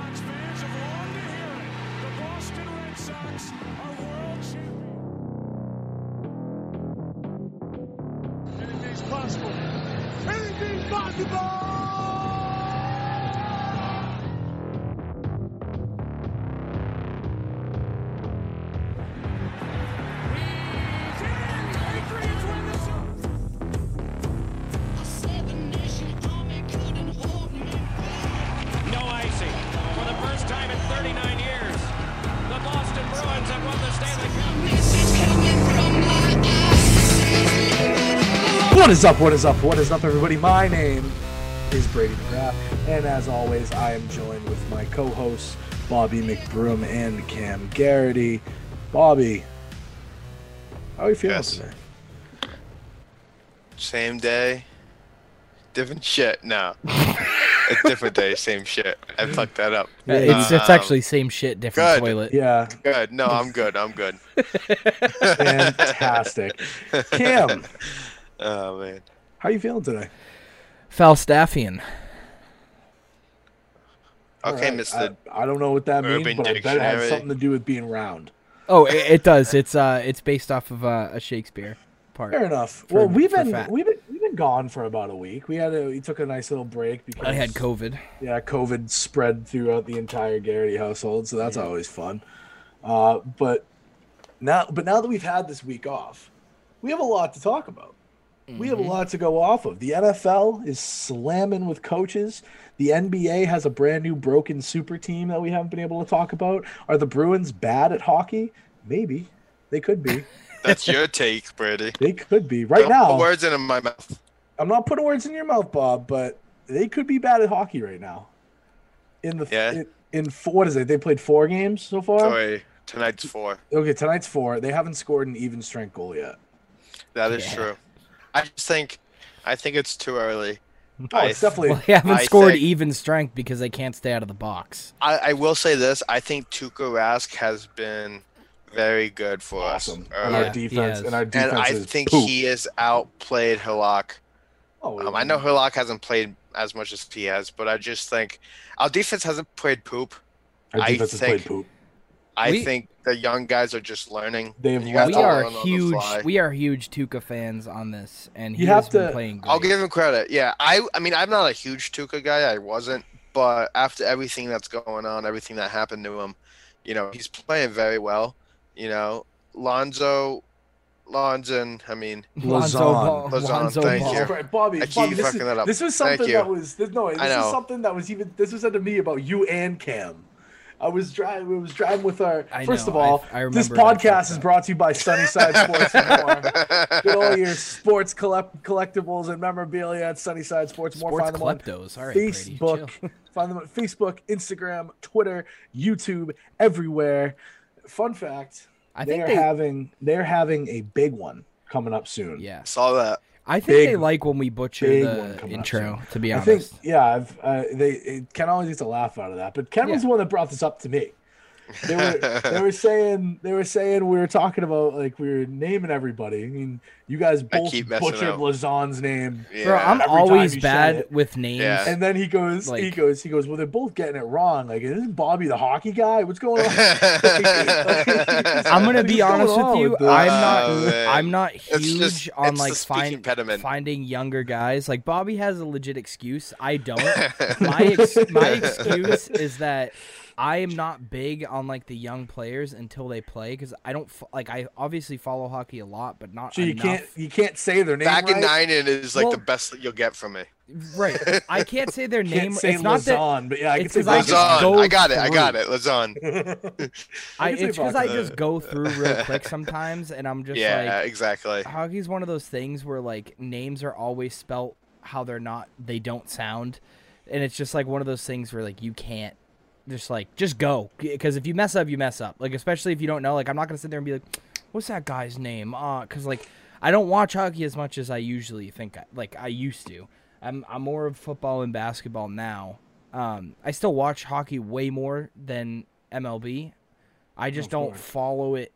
Sox fans have longed to hear it. The Boston Red Sox are world champions. Anything's possible. Anything's possible! What is up? What is up? What is up, everybody? My name is Brady McGrath, and as always, I am joined with my co-hosts Bobby McBroom and Cam Garrity. Bobby, how are you feeling Yes. today? Same day, different shit. No, a different day, same shit. I fucked that up. Uh, it's it's Um, actually same shit, different good. toilet. Yeah, Good. No, I'm good. I'm good. fantastic. Cam, Oh man. how are you feeling today? Falstaffian. Okay, right, Mister. I, I don't know what that means, Urban but I bet it has something to do with being round. Oh, it, it does. It's uh, it's based off of uh, a Shakespeare part. Fair enough. For- well, we've been fat. we've been we've been gone for about a week. We had a we took a nice little break because I had COVID. yeah, COVID spread throughout the entire Garrity household, so that's always fun. Uh, but now, but now that we've had this week off, we have a lot to talk about. We have a mm-hmm. lot to go off of. The NFL is slamming with coaches. The NBA has a brand new broken super team that we haven't been able to talk about. Are the Bruins bad at hockey? Maybe they could be. That's your take, Brady. They could be right Don't now. put words in my mouth. I'm not putting words in your mouth, Bob, but they could be bad at hockey right now. In the Yeah. in, in four, what is it? They played four games so far. Sorry, tonight's four. Okay, tonight's four. They haven't scored an even strength goal yet. That is Yeah. true. I just think, I think it's too early. Oh, I- it's definitely. Well, they haven't I scored think- even strength because they can't stay out of the box. I, I will say this. I think Tuukka Rask has been very good for awesome. us. And early. our defense and our defense and I is think poop. he has outplayed Halak. Oh, Um, I know Halak hasn't played as much as he has, but I just think our defense hasn't played poop. our I defense has think- played poop. I We- think the young guys are just learning. They have You let We are learn on the huge. fly. We are huge Tuukka fans on this, and he You has have been to- playing. Great. I'll give him credit. Yeah, I I mean I'm not a huge Tuukka guy. I wasn't, but after everything that's going on, everything that happened to him, you know, he's playing very well. You know, Lonzo, Lonzon. I mean, Lonzo Ball. Lazan, Lonzo thank Ball. you. Right, Bobby, I keep Bobby, this, fucking is, that up. this was something that was this, no. This is something that was even this was said to me about you and Cam. I was driving. We was driving with our. I first know, of all, I- I this podcast is brought to you by Sunnyside Sports and More. Get all your sports collect, collectibles and memorabilia at Sunnyside Sports and More. Sports Find them on kleptos. All right, Brady, Facebook. chill. Find them on Facebook, Instagram, Twitter, YouTube, everywhere. Fun fact: I they think are they. having they're having a big one coming up soon. yeah, saw that. I think Big- they like when we butcher the up intro. To be honest, I think, yeah, I've, uh, they it, Ken always gets a laugh out of that, but Ken was Yeah. the one that brought this up to me. They were they were saying they were saying we were talking about like we were naming everybody. I mean, you guys both butchered up. Lazan's name, Yeah. Bro, I'm every always bad with names. Yeah. and then he goes, he goes, he goes. Well, they're both getting it wrong. Like, isn't Bobby the hockey guy? What's going on? I'm gonna be What's going honest with you. with? I'm oh, not. Oh. I'm not It's huge just- on it's like speaking find, finding younger guys. Like Bobby has a legit excuse. I don't. my ex- my excuse is that I am not big on like the young players until they play because I don't f- like. I obviously follow hockey a lot, but not So you enough. can't you can't say their name Back right. in nine, it is like Well- the best that you'll get from me. Right. I can't say their name. say It's not that. But yeah, I can it's say 'cause I go I got it. I got it. Lazan. I, can it's because I just go through real quick sometimes, and I'm just Yeah, like, exactly. hockey's one of those things where like names are always spelt how they're not they don't sound and it's just like one of those things where like you can't just like just go. Because if you mess up you mess up. Like especially if you don't know like i'm not gonna sit there and be like what's that guy's name? Uh because like i don't watch hockey as much as i usually think I, like i used to. I'm i'm more of football and basketball now. Um i still watch hockey way more than mlb i just don't follow it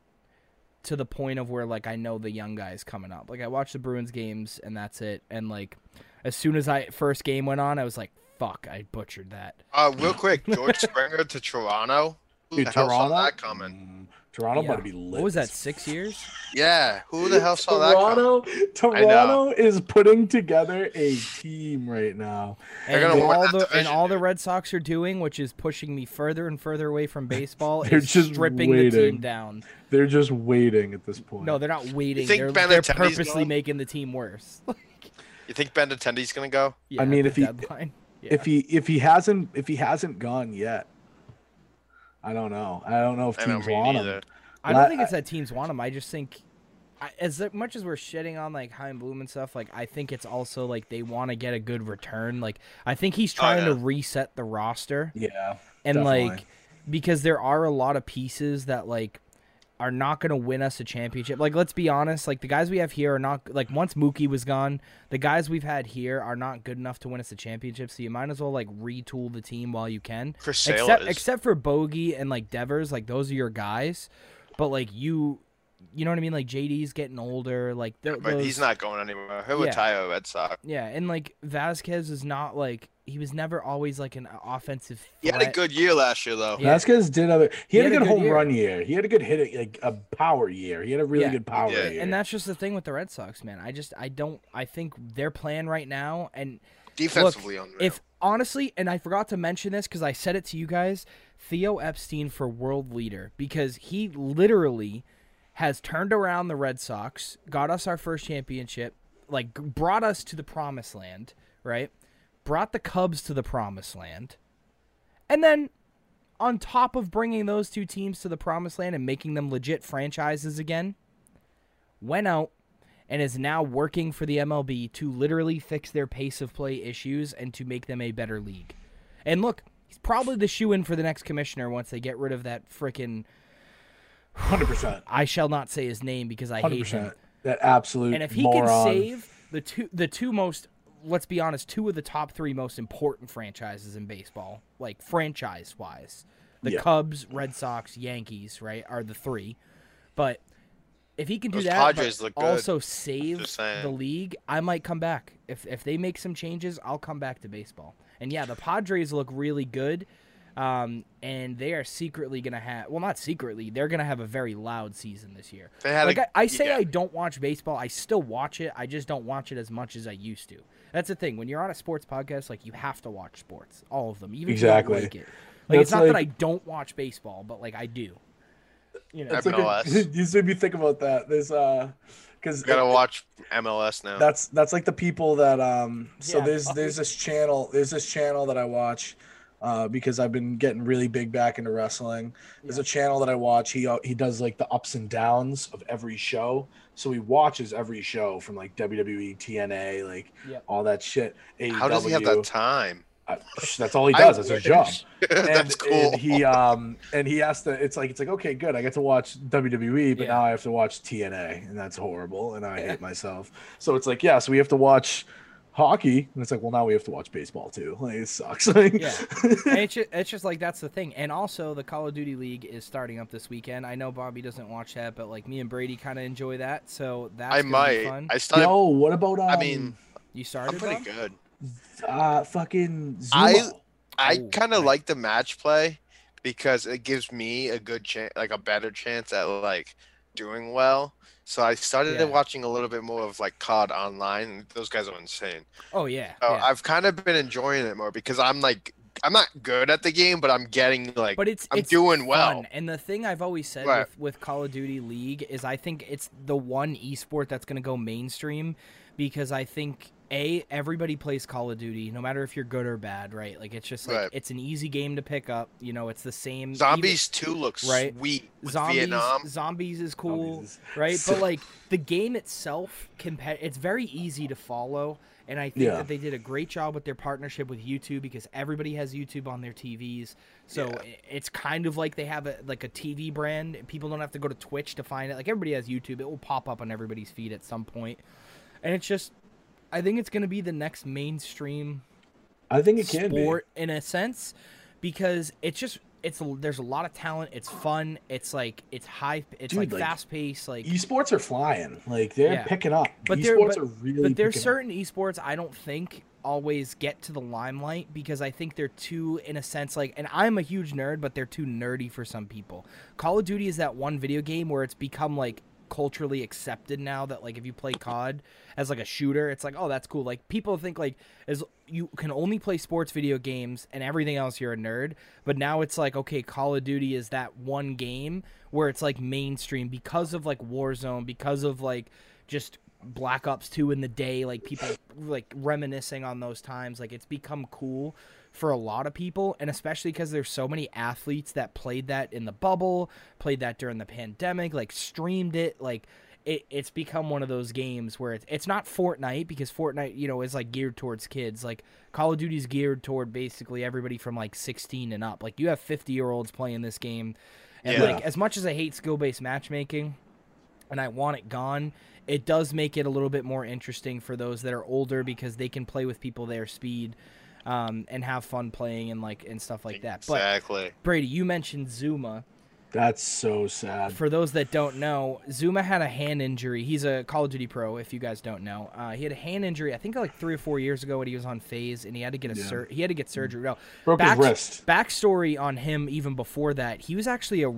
to the point of where like I know the young guys coming up. Like I watch the Bruins games and that's it. And like as soon as I first game went on, I was like, Fuck, I butchered that. Uh, real quick, George Springer to Toronto. Who Dude, the hell saw Toronto, that coming? Mm, Toronto Yeah. about to be lit. What was that? Six years? Yeah, who the hell saw that coming? Toronto, Toronto is putting together a team right now. They're And gonna all that the and all the. Red Sox are doing, which is pushing me further and further away from baseball, They're is just stripping the team down. They're just waiting at this point. No, they're not waiting. think They're, they're purposely going? making the team worse. You think Benintendi's gonna go? Yeah, I mean, if he- deadline. Yeah. if he if he hasn't if he hasn't gone yet, I don't know. I don't know if I teams me want neither. him. I don't think it's that teams want him. I just think, I, as much as we're shitting on like Chaim Bloom and stuff, like I think it's also like they want to get a good return. Like I think he's oh, trying to Oh, yeah. reset the roster, Yeah, and definitely. like because there are a lot of pieces that like are not going to win us a championship. Like let's be honest, like the guys we have here are not like once Mookie was gone, the guys we've had here are not good enough to win us a championship. So you might as well like retool the team while you can. Chris Sale except is. except for Bogey and like Devers, like those are your guys. But like you, you know what I mean? Like JD's getting older. Like th- but those, he's not going anywhere. He'll Yeah. retire Red Sox. Yeah, and like Vázquez is not like he was never always like an offensive. He had a good year last year though. Yeah. Vázquez did have a he, had, a good, home year. run year. He had a good hit like a power year. He had a really Yeah. good power did. year. And that's just the thing with the Red Sox, man. I just I don't I think their plan right now and Defensively look, unreal. if honestly, and I forgot to mention this because I said it to you guys, Theo Epstein for world leader because he literally has turned around the Red Sox, got us our first championship, like brought us to the promised land, right? Brought the Cubs to the promised land, and then on top of bringing those two teams to the promised land and making them legit franchises again, went out and is now working for the MLB to literally fix their pace of play issues and to make them a better league. And look, he's probably the shoe in for the next commissioner once they get rid of that frickin' hundred percent, I shall not say his name because I hundred hate him. That absolute And if he moron. can save the two the two most let's be honest, two of the top three most important franchises in baseball, like franchise wise. The Yeah. Cubs, Red Sox, Yankees, right, are the three. But if he can do Those that, Padres but look good. also save the league, I might come back. If if they make some changes, I'll come back to baseball. And yeah, the Padres look really good. Um, and they are secretly gonna have well, not secretly, they're gonna have a very loud season this year. They had like a- I, I say, yeah. I don't watch baseball. I still watch it. I just don't watch it as much as I used to. That's the thing. When you're on a sports podcast, like you have to watch sports, all of them, even Exactly. if you don't like it. Like it's That's not that I don't watch baseball, but like I do. You know, That's like a, MLS. you made me think about that. There's uh, because We gotta watch MLS now. that's that's like the people that um so Yeah, there's fuck. there's this channel there's this channel that I watch uh because I've been getting really big back into wrestling. There's a channel that I watch. He uh, he does like the ups and downs of every show. So he watches every show from like WWE, TNA, like Yep. all that shit. How does he have that time? Uh, that's all he does. That's his job. And, That's cool. And he um and he has to. It's like it's like okay, good. I get to watch WWE, but Yeah. now I have to watch TNA, and that's horrible, and I hate myself. So it's like yeah, so we have to watch hockey, and it's like well now we have to watch baseball too. Like it sucks. Yeah. and it's just, it's just like that's the thing. And also, the Call of Duty League is starting up this weekend. I know Bobby doesn't watch that, but like me and Brady kind of enjoy that. So that's I gonna be might. fun. I started. Yo, what about um? I mean, you started. I'm pretty Bob? good. uh, fucking ZooMaa. I- I Oh, kind of nice. like the match play because it gives me a good chance, like a better chance at like doing well. So I started Yeah. watching a little bit more of like COD online. Those guys are insane. Oh yeah. So yeah. I've kind of been enjoying it more because I'm like I'm not good at the game, but I'm getting like but it's I'm it's doing well. And the thing I've always said Right. with, with Call of Duty League is I think it's the one esport that's going to go mainstream because I think a everybody plays Call of Duty no matter if you're good or bad, right? Like it's just like Right. it's an easy game to pick up. You know, it's the same. even- Zombies 2 looks Right. sweet with zombies, Vietnam. zombies is cool, Zombies is- right? But like the game itself, compa- it's very easy to follow, and I think Yeah. that they did a great job with their partnership with YouTube because everybody has YouTube on their TVs, so Yeah. it's kind of like they have a like a TV brand. People don't have to go to Twitch to find it. Like everybody has YouTube; it will pop up on everybody's feed at some point, and it's just. I think it's going to be the next mainstream I think it can sport in a sense because it's just it's there's a lot of talent it's fun it's like it's high it's Dude, like, like, fast paced like be. Esports are flying. Like they're Yeah. picking up. but Esports but, are really. but there's picking up. certain esports i don't think always get to the limelight because I think they're too, in a sense, like, and I'm a huge nerd, but they're too nerdy for some people. Call of Duty is that one video game where it's become like culturally accepted now that like if you play COD as like a shooter, it's like oh that's cool. Like people think like as you can only play sports video games and everything else you're a nerd. But now it's like okay, Call of Duty is that one game where it's like mainstream because of like Warzone, because of like just Black Ops 2 in the day, like people like reminiscing on those times. Like it's become cool for a lot of people, and especially because there's so many athletes that played that in the bubble, played that during the pandemic, like streamed it, like. It, it's become one of those games where it's, it's not Fortnite because Fortnite, you know, is like geared towards kids. Like Call of Duty's geared toward basically everybody from like 16 and up. Like you have 50 year olds playing this game, and Yeah. like as much as I hate skill based matchmaking, and I want it gone, it does make it a little bit more interesting for those that are older because they can play with people their speed um, and have fun playing and like and stuff like that. But Exactly. Brady, you mentioned ZooMaa. That's so sad. For those that don't know, ZooMaa had a hand injury. He's a Call of Duty pro. If you guys don't know, uh, he had a hand injury. I think like three or four years ago when he was on FaZe, and he had to get a Yeah. sur- he had to get surgery. No, Broke his wrist. Backstory on him even before that, he was actually a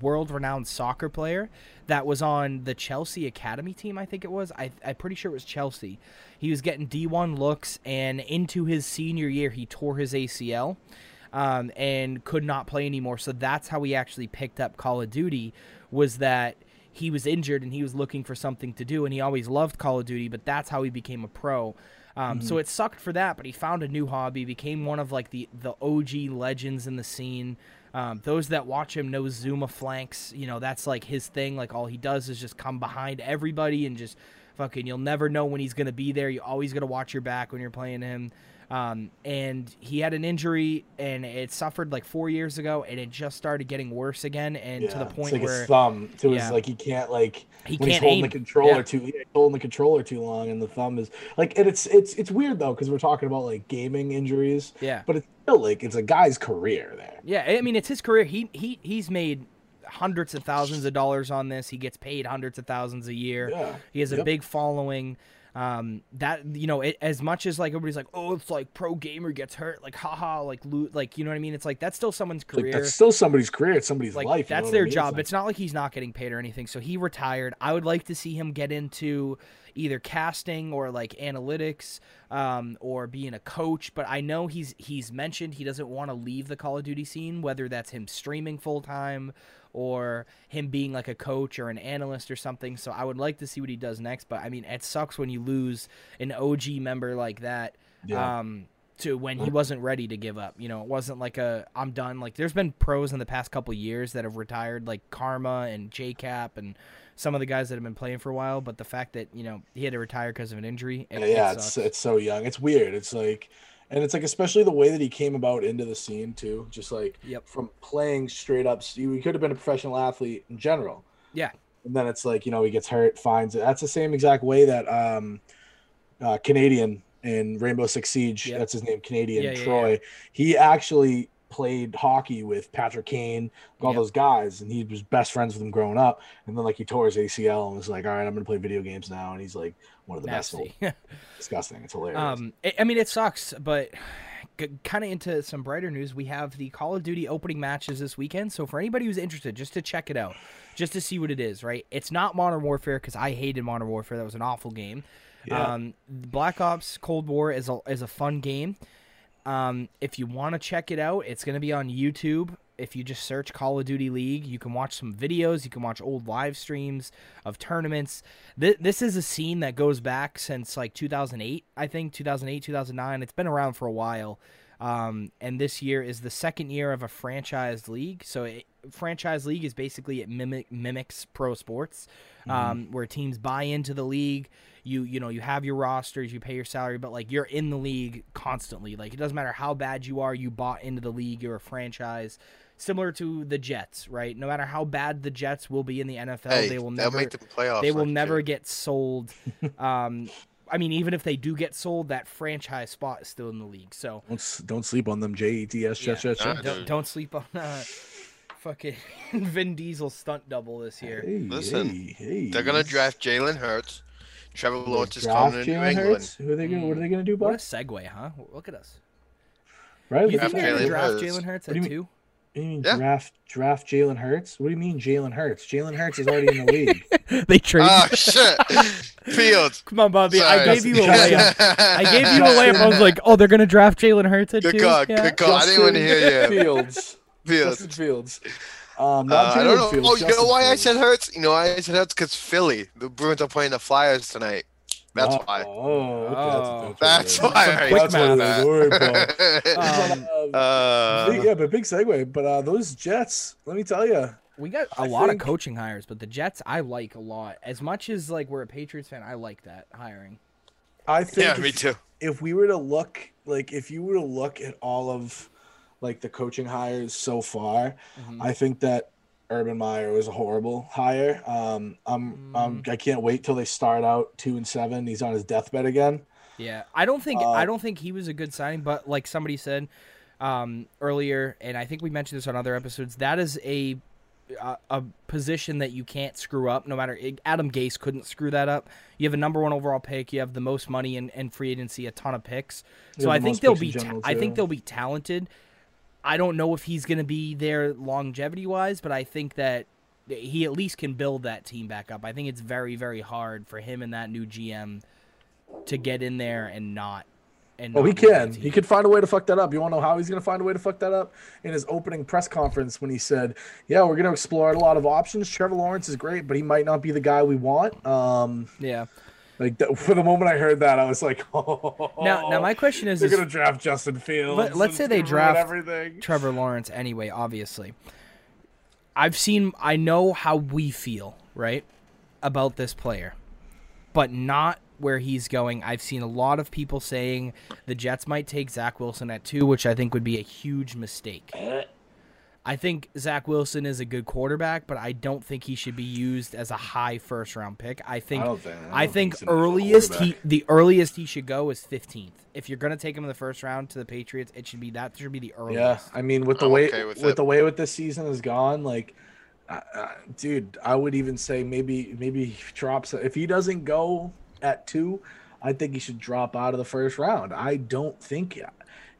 world-renowned soccer player that was on the Chelsea academy team. I think it was. I I'm pretty sure it was Chelsea. He was getting D1 looks, and into his senior year, he tore his ACL um, and could not play anymore. So that's how he actually picked up Call of Duty. Was that he was injured and he was looking for something to do, and he always loved Call of Duty. But that's how he became a pro. Um, So it sucked for that, but he found a new hobby, became one of like the the OG legends in the scene. Um, those that watch him know ZooMaa flanks. You know that's like his thing. Like all he does is just come behind everybody and just fucking. You'll never know when he's gonna be there. You always gotta watch your back when you're playing him. Um, and he had an injury and it suffered like four years ago, and it just started getting worse again, and to the point it's like where his thumb. To Yeah. his like he can't like He when he's can't holding aim. the controller Yeah. too yeah, he's holding the controller too long and the thumb is like and it's it's it's weird though because we're talking about like gaming injuries. Yeah. But it's still like it's a guy's career there. Yeah, I mean it's his career. He he he's made hundreds of thousands of dollars on this. He gets paid hundreds of thousands a year. Yeah. He has a Yep. big following. Um, that you know, it, as much as like everybody's like, oh, it's like pro gamer gets hurt, like haha, like loot like you know what I mean? It's like that's still someone's It's like, career. that's still somebody's career. It's somebody's like life. that's what I their mean? It's job. like- It's not like he's not getting paid or anything. So he retired. I would like to see him get into either casting or like analytics um, or being a coach. But I know he's he's mentioned he doesn't want to leave the Call of Duty scene, whether that's him streaming full time or him being like a coach or an analyst or something. So I would like to see what he does next. But I mean, it sucks when you lose an OG member like that. Yeah. Um, to when he wasn't ready to give up. You know, it wasn't like a I'm done. Like there's been pros in the past couple years that have retired, like Karma and JKap and some of the guys that have been playing for a while. But the fact that you know he had to retire because of an injury, it, yeah, it it's it's so young. It's weird. It's like, and it's like especially the way that he came about into the scene too. Just like Yep. from playing straight up. He could have been a professional athlete in general. yeah, and then it's like you know he gets hurt, finds it. That's the same exact way that um, uh, Canadian in Rainbow Six Siege. Yep. That's his name, Canadian Yeah, yeah, Troy. He actually played hockey with Patrick Kane, all Yep. those guys, and he was best friends with them growing up. And then like he tore his ACL and was like, "All right, I'm gonna play video games now." And he's like one of the nasty. best. Disgusting. It's hilarious. um, I I mean, it sucks, but. Kind of into some brighter news, we have the Call of Duty opening matches this weekend. So for anybody who's interested, just to check it out, just to see what it is, right? It's not Modern Warfare because I hated Modern Warfare. That was an awful game. Yeah. Um, Black Ops Cold War is a is a fun game. Um, if you want to check it out, it's going to be on YouTube. If you just search Call of Duty League, you can watch some videos. You can watch old live streams of tournaments. Th- this is a scene that goes back since like 2008, I think 2008, 2009. It's been around for a while. Um, and this year is the second year of a franchised league. So, it, franchise league is basically it mimic mimics pro sports, um, where teams buy into the league. You you know you have your rosters, you pay your salary, but like you're in the league constantly. Like it doesn't matter how bad you are, you bought into the league. You're a franchise, similar to the Jets, right? No matter how bad the Jets will be in the NFL, Hey, they will never make the playoffs. they will next never year. get sold. um, I mean, even if they do get sold, that franchise spot is still in the league. So don't don't sleep on them. J E T S. Yeah. Jet Jet don't, don't sleep on uh, fucking Vin Diesel stunt double this year. Hey, Listen, hey, hey, They're gonna draft Jalen Hurts. Trevor Lawrence is coming to New Jalen England. Hurts. Who are they gonna? What are they gonna do, What a segue, huh? Look at us. Right? You Draft think they're gonna Jalen draft Jalen Hurts What at do you two? What do you mean Yeah. draft draft Jalen Hurts? What do you mean Jalen Hurts? Jalen Hurts is already in the league. they trade. Oh shit, Fields. Come on, Bobby. I gave you a layup. I gave you a layup. I was like, oh, they're gonna draft Jalen Hurts at Good two. call, Yeah. good call. I didn't want to hear you. Fields. Fields. Justin Fields. Um, Uh, I don't know. Fields. oh, you know Justin why I said Hurts? You know why I said Hurts? Because Philly, the Bruins are playing the Flyers tonight. That's oh, why. Oh, okay, that's, That's why. I quick said math. That's what it is. Don't worry, Bo. Um, uh, Uh, big, yeah, but big segue. But uh, those Jets, let me tell you, We got a I lot think- of coaching hires, but the Jets I like a lot. As much as like we're a Patriots fan, I like that hiring. I think yeah, if, me too. if we were to look, like, if you were to look at all of, like, the coaching hires so far, Mm-hmm. I think that Urban Meyer was a horrible hire. Um, I'm, I'm, Mm. I can't wait till they start out two and seven. He's on his deathbed again. Yeah, I don't think Uh, I don't think he was a good signing, but like somebody said um, earlier, and I think we mentioned this on other episodes. That is a a, a position that you can't screw up. No matter Adam Gase couldn't screw that up. You have a number one overall pick. You have the most money in, in free agency, a ton of picks. So I think they'll be. ta- I think they'll be talented. I don't know if he's going to be there longevity wise, but I think that he at least can build that team back up. I think it's very very hard for him and that new GM to get in there and not. And Oh, he not can. He could find a way to fuck that up. You want to know how he's going to find a way to fuck that up? In his opening press conference, when he said, "Yeah, we're going to explore a lot of options. Trevor Lawrence is great, but he might not be the guy we want." Um, Yeah. Like that, for the moment I heard that, I was like, "Oh." Now, now my oh, question is, they're is going to draft Justin Fields. Let- let's say they draft everything. Trevor Lawrence anyway, obviously. I've seen I know how we feel, right? About this player. But not where he's going. I've seen a lot of people saying the Jets might take Zach Wilson at two, which I think would be a huge mistake. Uh, I think Zach Wilson is a good quarterback, but I don't think he should be used as a high first round pick. I think I don't think- I I don't think think he's an NFL earliest he the earliest he should go is fifteenth. If you're gonna take him in the first round to the Patriots, it should be that should be the earliest. Yeah, earliest. I mean, with the I'm way okay with with the way with this season is gone, like, uh, uh, dude, I would even say maybe maybe he drops if he doesn't go at two, I think he should drop out of the first round. I don't think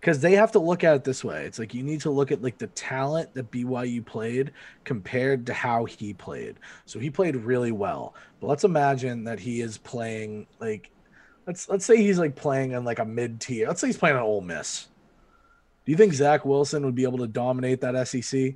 because they have to look at it this way. It's like you need to look at like the talent that BYU played compared to how he played. So he played really well, but let's imagine that he is playing like. Let's let's say he's like playing in like a mid tier. Let's say he's playing on Ole Miss. Do you think Zach Wilson would be able to dominate that SEC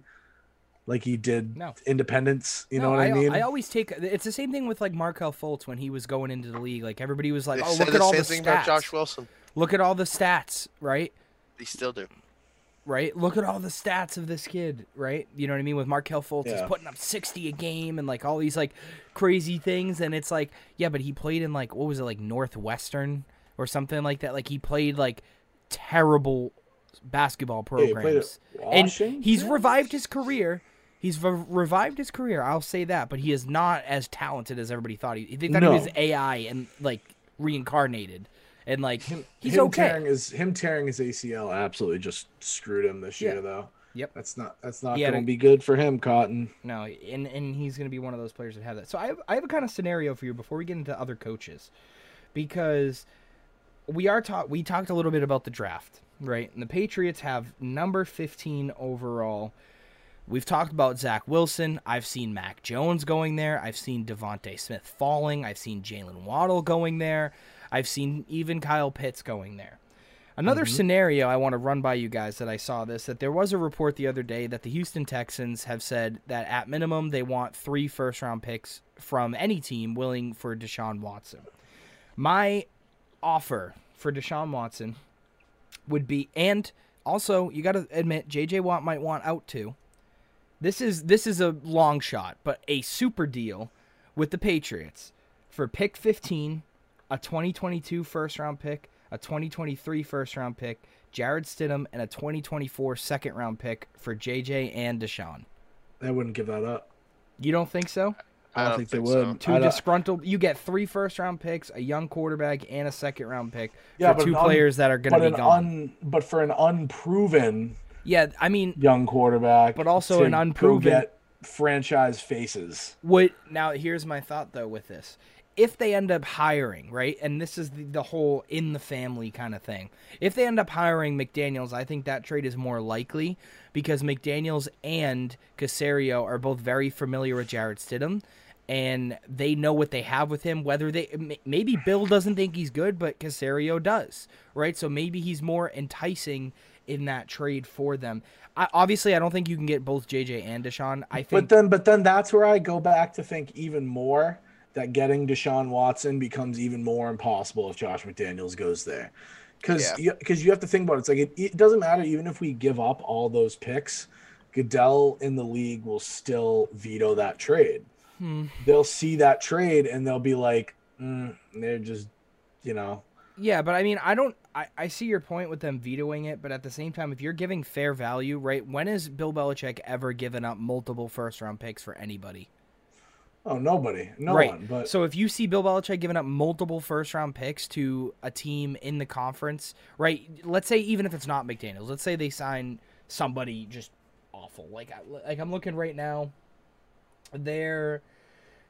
like he did No. Independence? You know what I, mean? I always take it's the same thing with like Markelle Fultz when he was going into the league. Like everybody was like, They "Oh, said look at all same the thing about stats. Josh Wilson. Look at all the stats, right? They still do. Right? Look at all the stats of this kid, right? You know what I mean? With Markelle Fultz, he's putting up 60 a game and like all these like crazy things and it's like, yeah, but he played in like what was it like Northwestern or something like that. Like he played like terrible basketball Yeah, he programs. and he's revived his career. He's re- revived his career. I'll say that, but he is not as talented as everybody thought. He they thought No. he was AI and like reincarnated, and like him, he's him okay. Tearing his, him tearing his ACL absolutely just screwed him this Yeah. year, though. Yep. That's not that's not going to be good for him, Cotton. No, and and he's going to be one of those players that have that. So I have, I have a kind of scenario for you before we get into other coaches, because we are taught we talked a little bit about the draft, right? And the Patriots have number fifteen overall. We've talked about Zach Wilson. I've seen Mac Jones going there. I've seen DeVonta Smith falling. I've seen Jaylen Waddle going there. I've seen even Kyle Pitts going there. Another mm-hmm. scenario I want to run by you guys that I saw this that there was a report the other day that the Houston Texans have said that at minimum they want three first round picks from any team willing for Deshaun Watson. My offer for Deshaun Watson would be and also you got to admit JJ Watt might want out too. This is this is a long shot, but a super deal with the Patriots for pick 15, a 2022 first round pick, a 2023 first round pick, Jarrett Stidham, and a 2024 second round pick for JJ and Deshaun. They wouldn't give that up. You don't think so? I don't, think, they so. would. Two disgruntled. You get three first round picks, a young quarterback, and a second round pick Yeah, for two an un- players that are going to be gone. un, but for an unproven yeah, I mean, young quarterback, But also to an go unproven- get franchise faces. What now? Here's my thought though with this: if they end up hiring, right, and this is the, the whole in the family kind of thing. If they end up hiring McDaniels, I think that trade is more likely because McDaniels and Caserio are both very familiar with Jarrett Stidham. And they know what they have with him. Whether they maybe Bill doesn't think he's good, but Caserio does, right? So maybe he's more enticing in that trade for them. I, obviously, I don't think you can get both JJ and Deshaun. I think But then, but then that's where I go back to think even more that getting Deshaun Watson becomes even more impossible if Josh McDaniels goes there, because Yeah. because you have to think about it. It's like it, it doesn't matter even if we give up all those picks, Goodell in the league will still veto that trade. Hmm. They'll see that trade and they'll be like, mm, they're just, you know, Yeah, but I mean, I don't. I, I see your point with them vetoing it, but at the same time, if you're giving fair value, right? When has Bill Belichick ever given up multiple first round picks for anybody? Oh nobody, no right. one. But so if you see Bill Belichick giving up multiple first round picks to a team in the conference, right? Let's say even if it's not McDaniels, let's say they sign somebody just awful. Like I, like I'm looking right now, they're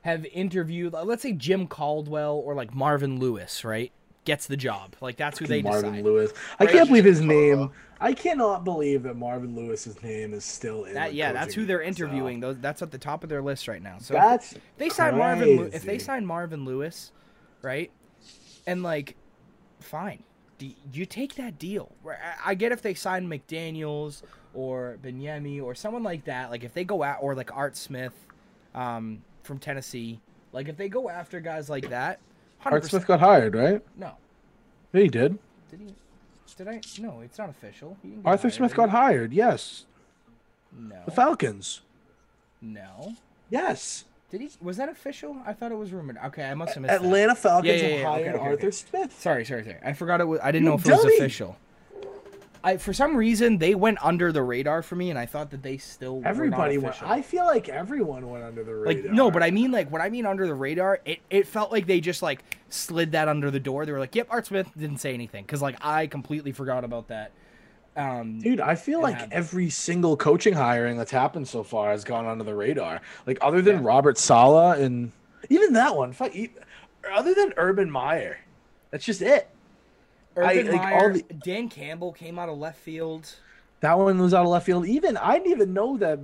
have interviewed. Let's say Jim Caldwell or like Marvin Lewis, right? Gets the job. Like that's who they Marvin decide. Lewis, I Right. can't believe his name. Caldwell. I cannot believe that Marvin Lewis's name is still in. That the yeah, that's who they're carousel. interviewing. Those that's at the top of their list right now. So if That's they sign Marvin, if they sign Marvin Lewis, right, and like, fine, do you take that deal? I- I get if they sign McDaniels or Bieniemy or someone like that. Like if they go out or like Art Smith, um, from Tennessee. Like if they go after guys like that, 100%, Art Smith got hired, right? no, Yeah, he did. did he? Did I? No, it's not official. He didn't get Arthur hired, Smith got hired. Yes, No, the Falcons. no. Yes, Did he? Was that official? I thought it was rumored. Okay, I must have missed that. Atlanta Falcons Yeah, yeah, yeah, hired okay, Arthur okay. Smith. Sorry, sorry, sorry. I forgot it was. I didn't You know if it was official. I for some reason they went under the radar for me, and I thought that they still Everybody were not went. I feel like everyone went under the radar. like no, but I mean like what I mean under the radar, it, it felt like they just like slid that under the door. They were like, "Yep, Art Smith didn't say anything," because like I completely forgot about that. Um, Dude, I feel like happened. every single coaching hiring that's happened so far has gone under the radar. Like other than Yeah. Robert Saleh and even that one, fuck, other than Urban Meyer, that's just it. Urban I- like, all the- Dan Campbell came out of left field. That one was out of left field. Even I didn't even know that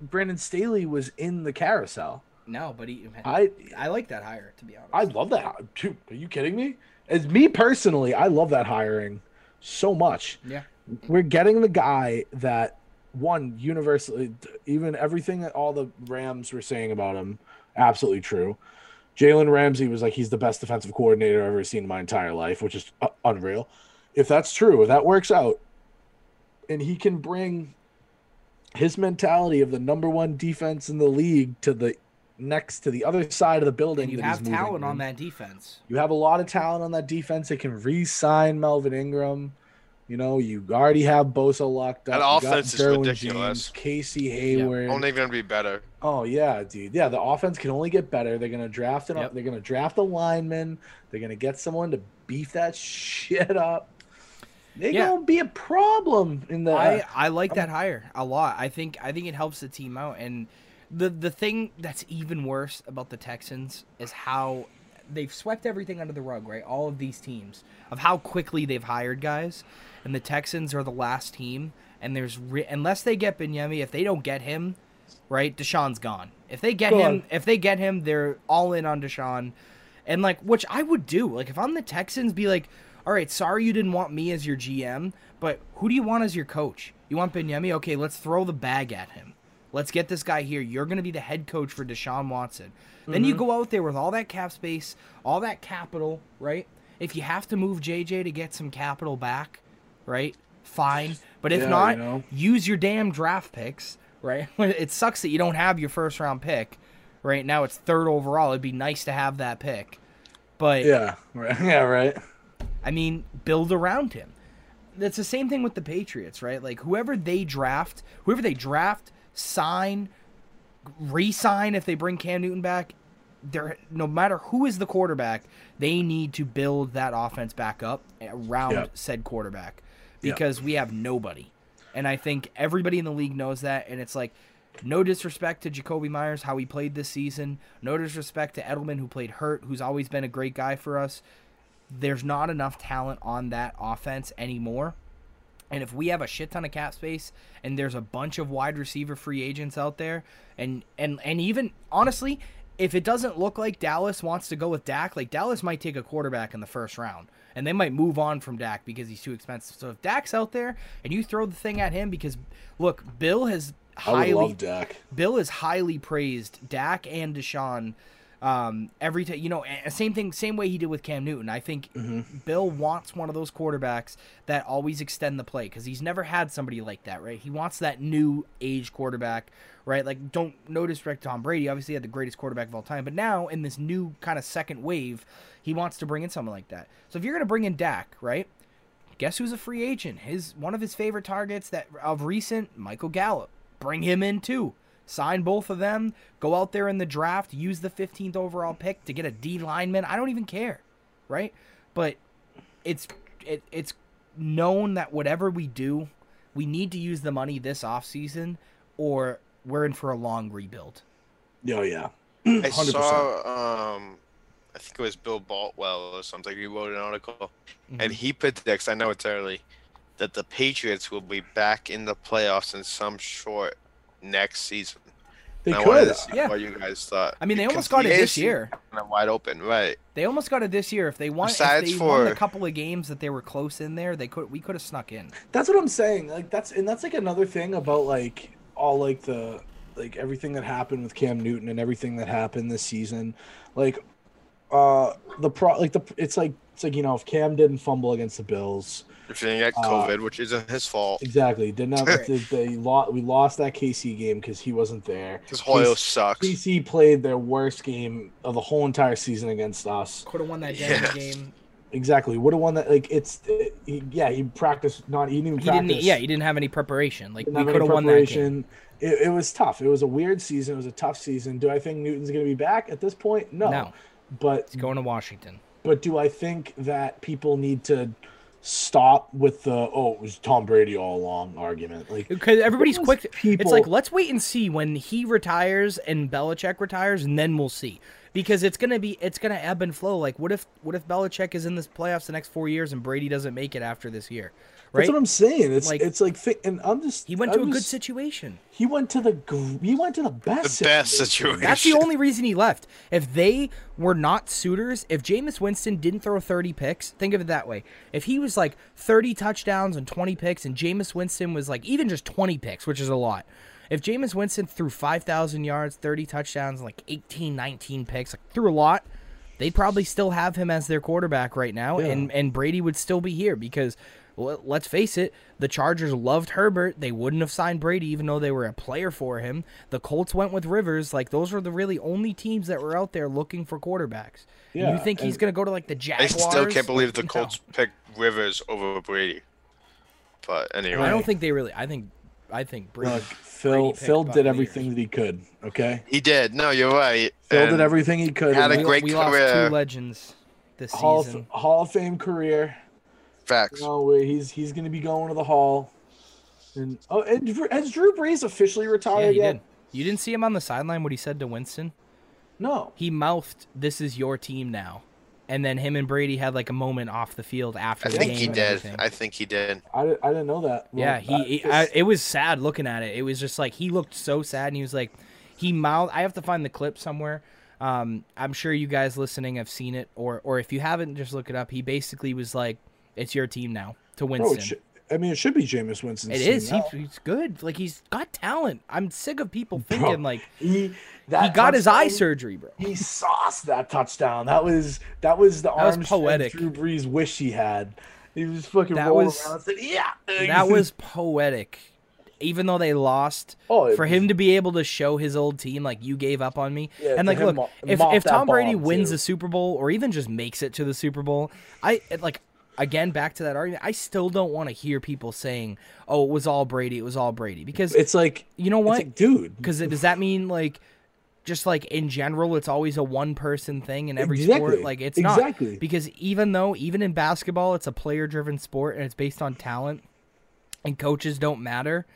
Brandon Staley was in the carousel. No, but he. I, I like that hire to be honest. I love that. Dude, are you kidding me? As me personally, I love that hiring so much. yeah. We're getting the guy that one universally, even everything that all the Rams were saying about him, absolutely true. Jalen Ramsey was like he's the best defensive coordinator I've ever seen in my entire life, which is uh, unreal. If that's true, if that works out, and he can bring his mentality of the number one defense in the league to the next to the other side of the building, And you have talent on that defense. You have a lot of talent on that defense. They can re-sign Melvin Ingram. You know, you already have Bosa locked up. That You got offense is ridiculous. James, Casey Hayward. Only gonna be better. Oh yeah, dude. Yeah, the offense can only get better. They're gonna draft it Yep. up. They're gonna draft a lineman. They're gonna get someone to beef that shit up. They're Yeah. gonna be a problem in the. I, I like that hire a lot. I think I think it helps the team out. And the the thing that's even worse about the Texans is how they've swept everything under the rug, right? All of these teams of how quickly they've hired guys, and the Texans are the last team. And there's re- unless they get Bieniemy, if they don't get him, right, Deshaun's gone. If they get Gone. him, if they get him, they're all in on Deshaun. And like, which I would do. Like, if I'm the Texans, be like, all right, sorry you didn't want me as your GM, but who do you want as your coach? You want Bieniemy? Okay, let's throw the bag at him. Let's get this guy here. You're going to be the head coach for Deshaun Watson. Then you mm-hmm. go out there with all that cap space, all that capital, right? If you have to move JJ to get some capital back, right? Fine. But if Yeah, not, you know. use your damn draft picks, right? It sucks that you don't have your first round pick. Right now it's third overall. It'd be nice to have that pick. But yeah, right. Yeah, right. I mean, build around him. That's the same thing with the Patriots, right? Like whoever they draft, whoever they draft, sign, re-sign if they bring Cam Newton back, they're no matter who is the quarterback, they need to build that offense back up around Yep. said quarterback Yep. because we have nobody. And I think everybody in the league knows that and it's like No disrespect to Jakobi Meyers, how he played this season. No disrespect to Edelman, who played hurt, who's always been a great guy for us. There's not enough talent on that offense anymore. And if we have a shit ton of cap space and there's a bunch of wide receiver free agents out there, and and and even honestly, if it doesn't look like Dallas wants to go with Dak, like Dallas might take a quarterback in the first round, and they might move on from Dak because he's too expensive. So if Dak's out there and you throw the thing at him, because look, Bill has I highly love Dak. Bill is highly praised Dak and Deshaun. Um, every time, you know, same thing, same way he did with Cam Newton. I think Bill wants one of those quarterbacks that always extend the play because he's never had somebody like that, right? He wants that new age quarterback, right? Like, don't no disrespect to Tom Brady, obviously had the greatest quarterback of all time, but now in this new kind of second wave, he wants to bring in someone like that. So if you're gonna bring in Dak, right? Guess who's a free agent? His one of his favorite targets that of recent, Michael Gallup. Bring him in too. Sign both of them. Go out there in the draft. Use the 15th overall pick to get a D lineman. I don't even care, right? But it's it, it's known that whatever we do, we need to use the money this offseason or we're in for a long rebuild. Oh yeah. I 100%. saw, um, I think it was Bill Barnwell or something. He wrote an article, and he predicts. I know it's early, that the Patriots will be back in the playoffs in some short next season. They And could. see Yeah. what you guys thought. I mean, they almost got it this year. kinda wide open, right? They almost got it this year. If they won, Besides if they won for- a couple of games that they were close in there, they could we could have snuck in. That's what I'm saying. Like that's and that's like another thing about like all like the like everything that happened with Cam Newton and everything that happened this season. Like uh the pro like the it's like it's like you know if Cam didn't fumble against the Bills If you didn't get Uh, COVID, which isn't his fault, exactly didn't have they, they lost we lost that KC game because he wasn't there. because Hoyle KC sucks. KC played their worst game of the whole entire season against us. Could have won that Yes. game. Exactly, would have won that. Like it's, it, he, yeah, he practiced not. He didn't even He practice. didn't. Yeah, he didn't have any preparation. Like didn't we could have won that game. It, it was tough. It was a weird season. It was a tough season. Do I think Newton's going to be back at this point? No. No. But He's going to Washington. but do I think that people need to stop with the oh it was Tom Brady all along argument? Like Because everybody's quick. to- people- It's like let's wait and see when he retires and Belichick retires, and then we'll see. Because it's gonna be it's gonna ebb and flow. Like what if what if Belichick is in this playoffs the next four years and Brady doesn't make it after this year? Right? that's what I'm saying. It's Like- it's like and I'm just he went I'm to a good situation. He went to the he went to the best The best situation. That's the only reason he left. If they were not suitors, if Jameis Winston didn't throw 30 picks, think of it that way. If he was like 30 touchdowns and 20 picks, and Jameis Winston was like even just 20 picks, which is a lot. If Jameis Winston threw 5,000 yards, 30 touchdowns, and like 18, 19 picks, like threw a lot, they'd probably still have him as their quarterback right now, and, and Brady would still be here because. Well, Let's face it, the Chargers loved Herbert. They wouldn't have signed Brady even though they were a player for him. The Colts went with Rivers. Like those were the really only teams that were out there looking for quarterbacks. Yeah, you think he's going to go to like the Jaguars? I still can't believe the No. Colts picked Rivers over Brady. But anyway, I don't think they really. I think. I think Brady. Look, Phil picked Phil did Buccaneers. everything that he could. Okay, he did. No, you're right. Phil And did everything he could. had a we, great we lost career. two legends this Hall of, season. Hall of Fame career. Facts. You know, he's he's going to be going to the Hall. And oh, and Drew- has Drew Brees officially Yeah, retired he yet? did. You didn't see him on the sideline what he said to Winston? No. He mouthed, "This is your team now," and then him and Brady had like a moment off the field after I the think game. he did. everything. I think he did. I, di- I didn't know that. Well, Yeah, he. that- he I, it was sad looking at it. It was just like he looked so sad, and he was like, he mouthed. I have to find the clip somewhere. Um, I'm sure you guys listening have seen it, or or if you haven't, just look it up. He basically was like, "It's your team now." To Bro, should- I mean, it should be Jameis Winston. it is. He, he's good. Like he's got talent. I'm sick of people thinking like he that he got his eye surgery, bro. He sauced that touchdown. That was that was the was arms poetic. Drew Brees wish he had. He was fucking That rolling was- around and said, "Yeah." That was poetic. Even though they lost, Oh, for him to be able to show his old team like you gave up on me, Yeah, and like look, mo- if if Tom Brady wins too. the Super Bowl or even just makes it to the Super Bowl, I like again back to that argument. I still don't want to hear people saying, "Oh, it was all Brady. It was all Brady," because It's like you know it's what, like, dude. because does that mean like just like in general it's always a one person thing in every Exactly. sport like it's Exactly. not because even though even in basketball it's a player driven sport and it's based on talent and coaches don't matter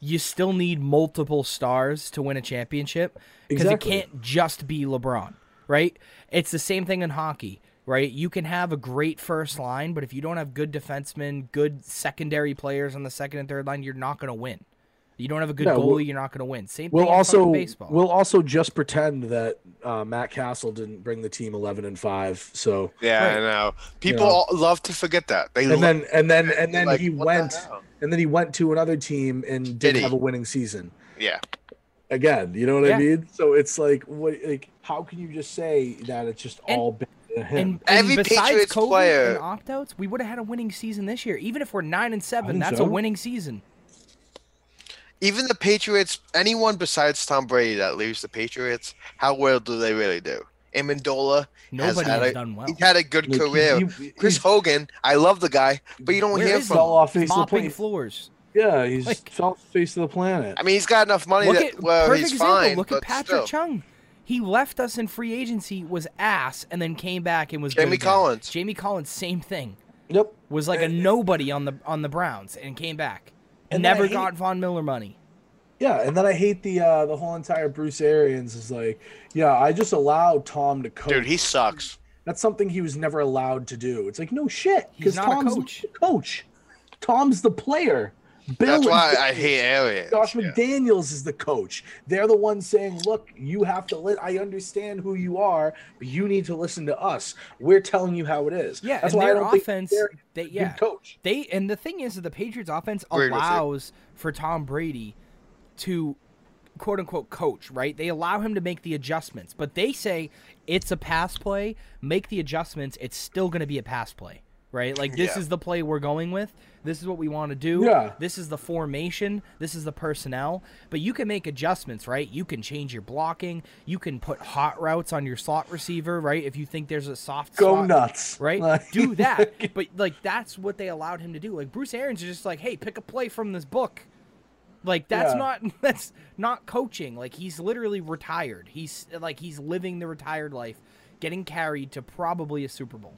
you still need multiple stars to win a championship because Exactly. it can't just be LeBron, right? It's the same thing in hockey, right? You can have a great first line, but if you don't have good defensemen, good secondary players on the second and third line, you're not going to win. You don't have a good No, goalie, we'll- you're not going to win. Same thing We'll in also baseball. we'll also just pretend that uh, Matt Cassel didn't bring the team eleven and five. So Yeah, Right. I know. People know. love to forget that. They and lo- then and then and then like, he what the went and then he went to another team and Did didn't he? have a winning season yeah. again. You know what Yeah. I mean? So it's like what like how can you just say that it's just And- all been to him? and, and Every besides Patriots COVID player- and opt outs, we would have had a winning season this year. Even if we're nine and seven, that's so. a winning season. Even the Patriots, anyone besides Tom Brady that leaves the Patriots, how well do they really do? Amendola Nobody has, had has a, done well. He's had a good Like, career. he- he- Chris Hogan, I love the guy, but you don't hear from he? him. fell off face of the Mopping planet. floors. Yeah, he's Like- fell off the face of the planet. I mean, he's got enough money Look that at well, perfect he's example. fine. Look at Patrick still. Chung. He left us in free agency, was ass, and then came back and was Jamie again. Collins. Jamie Collins, same thing. Yep. Was like a nobody on the on the Browns and came back. And And then I never hate- got Von Miller money. Yeah, and then I hate the uh the whole entire Bruce Arians is like, yeah, I just allowed Tom to coach. Dude, he sucks. That's something he was never allowed to do. It's like no shit, because not a Tom's coach. the coach. Tom's the player. Bill That's why the I hate Arians. Josh Yeah. McDaniels is the coach. They're the ones saying, "Look, you have to let. I understand who you are, but you need to listen to us. We're telling you how it is." Yeah, that's and why I their don't think offense, they're good yeah, coach. they and the thing is that the Patriots offense Agreed with you. allows for Tom Brady to quote unquote coach, right? They allow him to make the adjustments, but they say it's a pass play, make the adjustments, it's still going to be a pass play, right? Like this Yeah. is the play we're going with. This is what we want to do. Yeah. This is the formation. This is the personnel. But you can make adjustments, right? You can change your blocking. You can put hot routes on your slot receiver, right? If you think there's a soft Go spot nuts, right? Like- Do that. But like that's what they allowed him to do. Like Bruce Arians is just like, hey, pick a play from this book. Like that's Yeah. not that's not coaching. Like he's literally retired. He's like he's living the retired life, getting carried to probably a Super Bowl.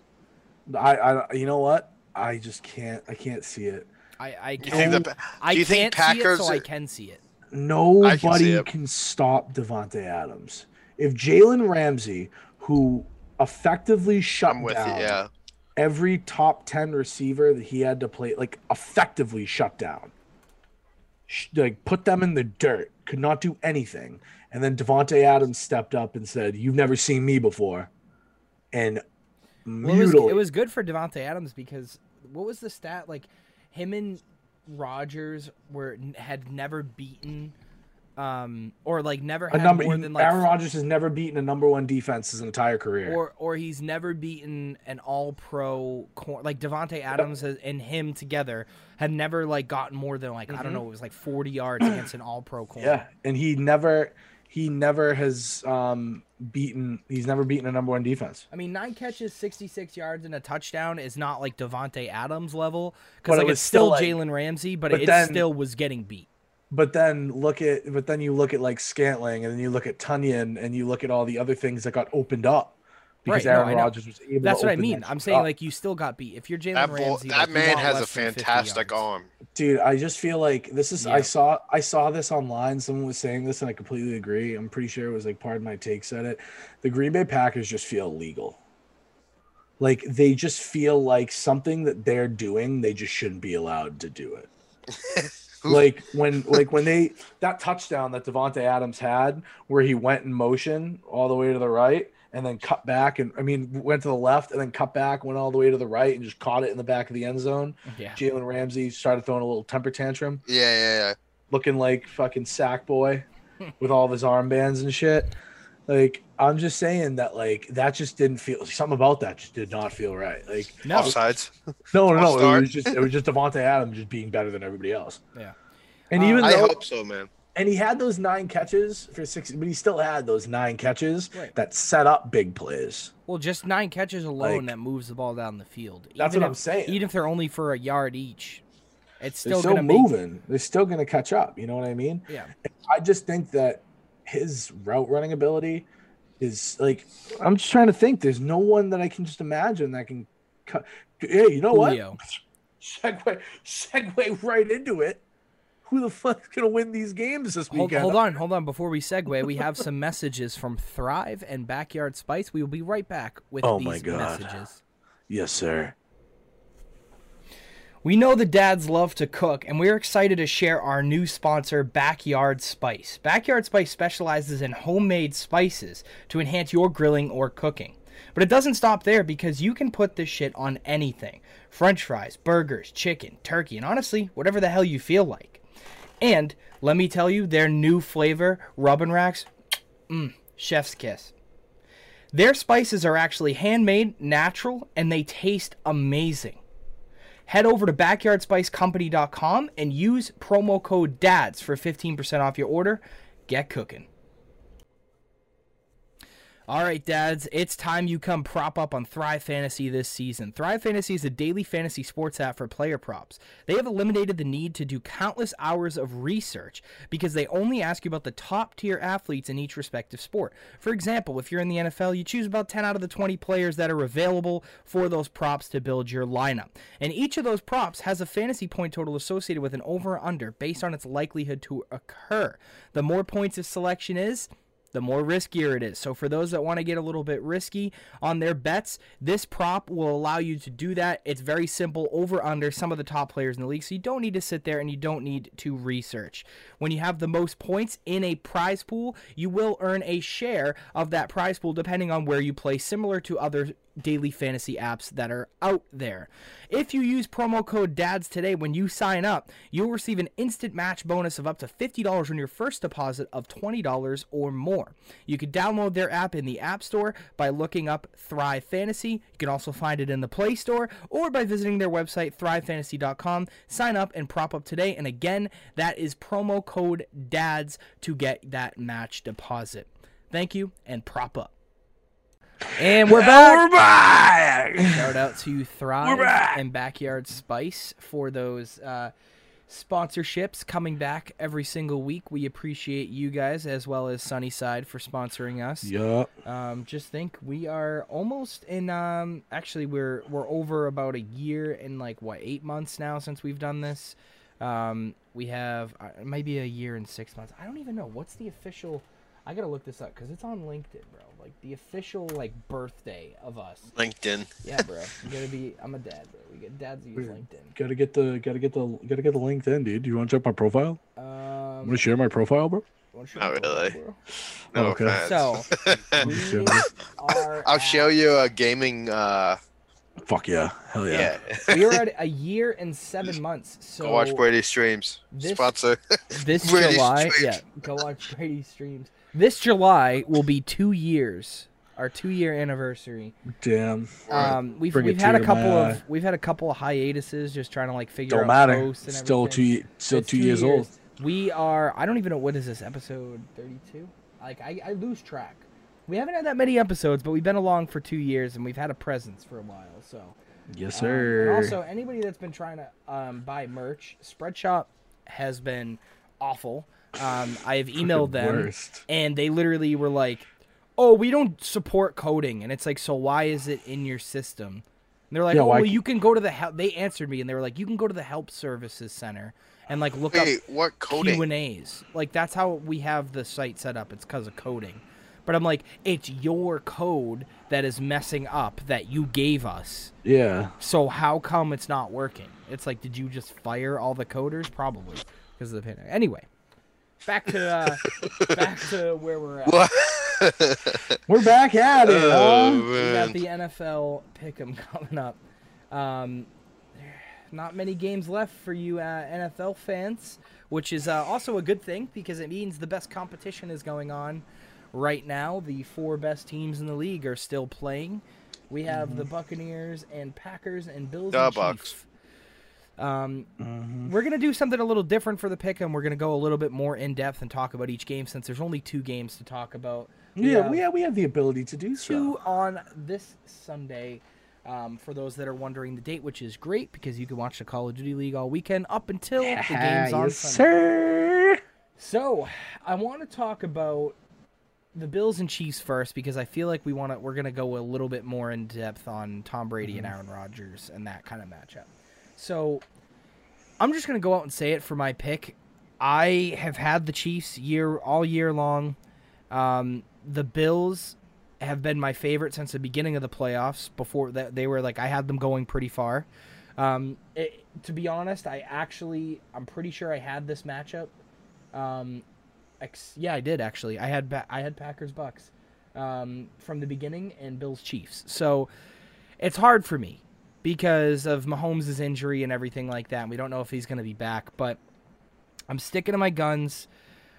I, I, you know what? I just can't. I can't see it. I I You think can't, the, Pa- I do you think can't see it, Packers? so I can see it. Nobody it. can stop Davante Adams. If Jalen Ramsey, who effectively shut I'm you. down Yeah. every top 10 receiver that he had to play, like effectively shut down, like put them in the dirt, could not do anything. And then Davante Adams stepped up and said, You've never seen me before. And Well, it, was, it was good for Davante Adams because what was the stat? Like him and Rodgers were had never beaten, um, or like never had number. more than like Aaron Rodgers has never beaten a number one defense his entire career. or or he's never beaten an all pro cor- like Davante Adams has, and him together had never like gotten more than like I don't know it was like 40 yards against an all pro corner. Mm-hmm. Yeah, and he never he never has um beaten he's never beaten a number one defense. I mean, nine catches, 66 yards, and a touchdown is not like Davante Adams level because like it's still still, like- Jalen Ramsey, but, but it then- still was getting beat. But then look at but then you look at like Scantling and then you look at Tonyan and you look at all the other things that got opened up because Right, Aaron I know. Rodgers was able That's to what I mean. I'm saying up. like you still got beat. If you're Jalen That, bull, Ramsey, that like, man has a less than 50 fantastic arm. Dude, I just feel like this is I saw I saw this online. Someone was saying this and I completely agree. I'm pretty sure it was like Pardon My Take said it. The Green Bay Packers just feel illegal. Like they just feel like something that they're doing, they just shouldn't be allowed to do it. like when like when they that touchdown that Davante Adams had where he went in motion all the way to the right and then cut back and I mean went to the left and then cut back, went all the way to the right and just caught it in the back of the end zone. Yeah. Jalen Ramsey started throwing a little temper tantrum, Yeah, yeah, yeah. looking like fucking sack boy with all of his armbands and shit. Like I'm just saying that like that just didn't feel something about that just did not feel right. Like No. Offsides. no, no, no, it was just it was just Davante Adams just being better than everybody else. Yeah. And Uh, even I hope so, man. And he had those nine catches for six, but he still had those nine catches Right. that set up big plays. Well, just nine catches alone Like- that moves the ball down the field. That's Even what I'm saying. Even if they're only for a yard each, it's still, still, gonna make moving. They're still going to catch up. You know what I mean? yeah. I just think that his route running ability is like I'm just trying to think. There's no one that I can just imagine that can cut. Hey, you know Julio. what? Segue, segue right into it. Who the fuck's gonna win these games this Hold, weekend. hold on, hold on. Before we segue, we have some messages from Thrive and Backyard Spice. We will be right back with Oh these my God. messages. Yes, sir. We know the dads love to cook, and we're excited to share our new sponsor, Backyard Spice. Backyard Spice specializes in homemade spices to enhance your grilling or cooking. But it doesn't stop there because you can put this shit on anything french fries, burgers, chicken, turkey, and honestly, whatever the hell you feel like. And let me tell you, their new flavor, Rubber Racks, mmm, chef's kiss. Their spices are actually handmade, natural, and they taste amazing head over to backyardspicecompany.com and use promo code DADS for 15% off your order. Get cooking. All right, dads, it's time you come prop up on Thrive Fantasy this season. Thrive Fantasy is a daily fantasy sports app for player props. They have eliminated the need to do countless hours of research because they only ask you about the top tier athletes in each respective sport. For example, if you're in the NFL, you choose about 10 out of the 20 players that are available for those props to build your lineup. And each of those props has a fantasy point total associated with an over or under based on its likelihood to occur. The more points of selection is, the more riskier it is. So for those that want to get a little bit risky on their bets, this prop will allow you to do that. It's very simple, over under some of the top players in the league. So you don't need to sit there and you don't need to research. When you have the most points in a prize pool, you will earn a share of that prize pool depending on where you play, similar to other daily fantasy apps that are out there. If you use promo code DADS today when you sign up, you'll receive an instant match bonus of up to $50 on your first deposit of $20 or more. You can download their app in the App Store by looking up Thrive Fantasy. You can also find it in the Play Store or by visiting their website thrivefantasy.com. Sign up and prop up today. And again, that is promo code DADS to get that match deposit. Thank you and prop up. And we're back. We're back. Shout out to Thrive back. and Backyard Spice for those uh, sponsorships coming back every single week. We appreciate you guys as well as Sunnyside for sponsoring us. Yup. Um, just think we are almost in. Um, actually, we're we're over about a year and like what eight months now since we've done this. Um, we have uh, maybe a year and six months. I don't even know what's the official. I gotta look this up because it's on LinkedIn, bro. Like the official like birthday of us. LinkedIn. Yeah, bro. You gotta be. I'm a dad, bro. We get dads use LinkedIn. Gotta get the gotta get the gotta get the LinkedIn, dude. Do you want to check my profile? Um, I'm gonna share my profile, bro. Not really. bro? No Okay. offense. So we are. I'll at- show you a gaming. uh Fuck yeah, hell yeah. Yeah. We are at a year and seven months. So Go watch Brady streams. this- Sponsor. this Brady July, streams. yeah, go watch Brady streams. This July will be two years, our two-year anniversary. Damn. Um, we've Bring we've had a couple of we've had a couple of hiatuses, just trying to like figure Don't out matter. posts and Still two everything. still It's two years old. We are. I don't even know what is this episode thirty-two. Like I, I lose track. We haven't had that many episodes, but we've been along for two years and we've had a presence for a while. So Yes, um, sir. and also, anybody that's been trying to um, buy merch, Spreadshop has been awful. Um, I have emailed them, worst. and they literally were like, "Oh, we don't support coding," and it's like, "So why is it in your system?" And they're like, Yeah, "Oh, well, c- you can go to the help." They answered me, and they were like, "You can go to the help services center and like look Wait, up what coding? Q and A's. Like that's how we have the site set up. It's because of coding." But I'm like, it's your code that is messing up that you gave us. yeah. So how come it's not working? It's like, did you just fire all the coders? Probably because of the pandemic. Anyway, back to uh, back to where we're at. What? We're back at it. Oh, huh? We got the NFL pick'em coming up. Um, not many games left for you uh, NFL fans, which is uh, also a good thing because it means the best competition is going on right now. The four best teams in the league are still playing. We have the Buccaneers and Packers and Bills The and Bucks. Chiefs. Um, Mm-hmm. we're gonna do something a little different for the pick, and We're gonna go a little bit more in depth and talk about each game since there's only two games to talk about. We Yeah, we have we have the ability to do so. two on this Sunday. Um, for those that are wondering the date, which is great because you can watch the Call of Duty League all weekend up until the game's on yes, Sunday. sir. So I want to talk about the Bills and Chiefs first because I feel like we want to we're gonna go a little bit more in depth on Tom Brady and Aaron Rodgers and that kind of matchup. So I'm just gonna go out and say it for my pick. I have had the Chiefs year all year long. Um, the Bills have been my favorite since the beginning of the playoffs. Before that, they were like I had them going pretty far. Um, it, to be honest, I actually I'm pretty sure I had this matchup. Um, ex- yeah, I did actually. I had ba- I had Packers Bucks um, from the beginning and Bills Chiefs. So it's hard for me because of Mahomes' injury and everything like that. We don't know if he's going to be back, but I'm sticking to my guns.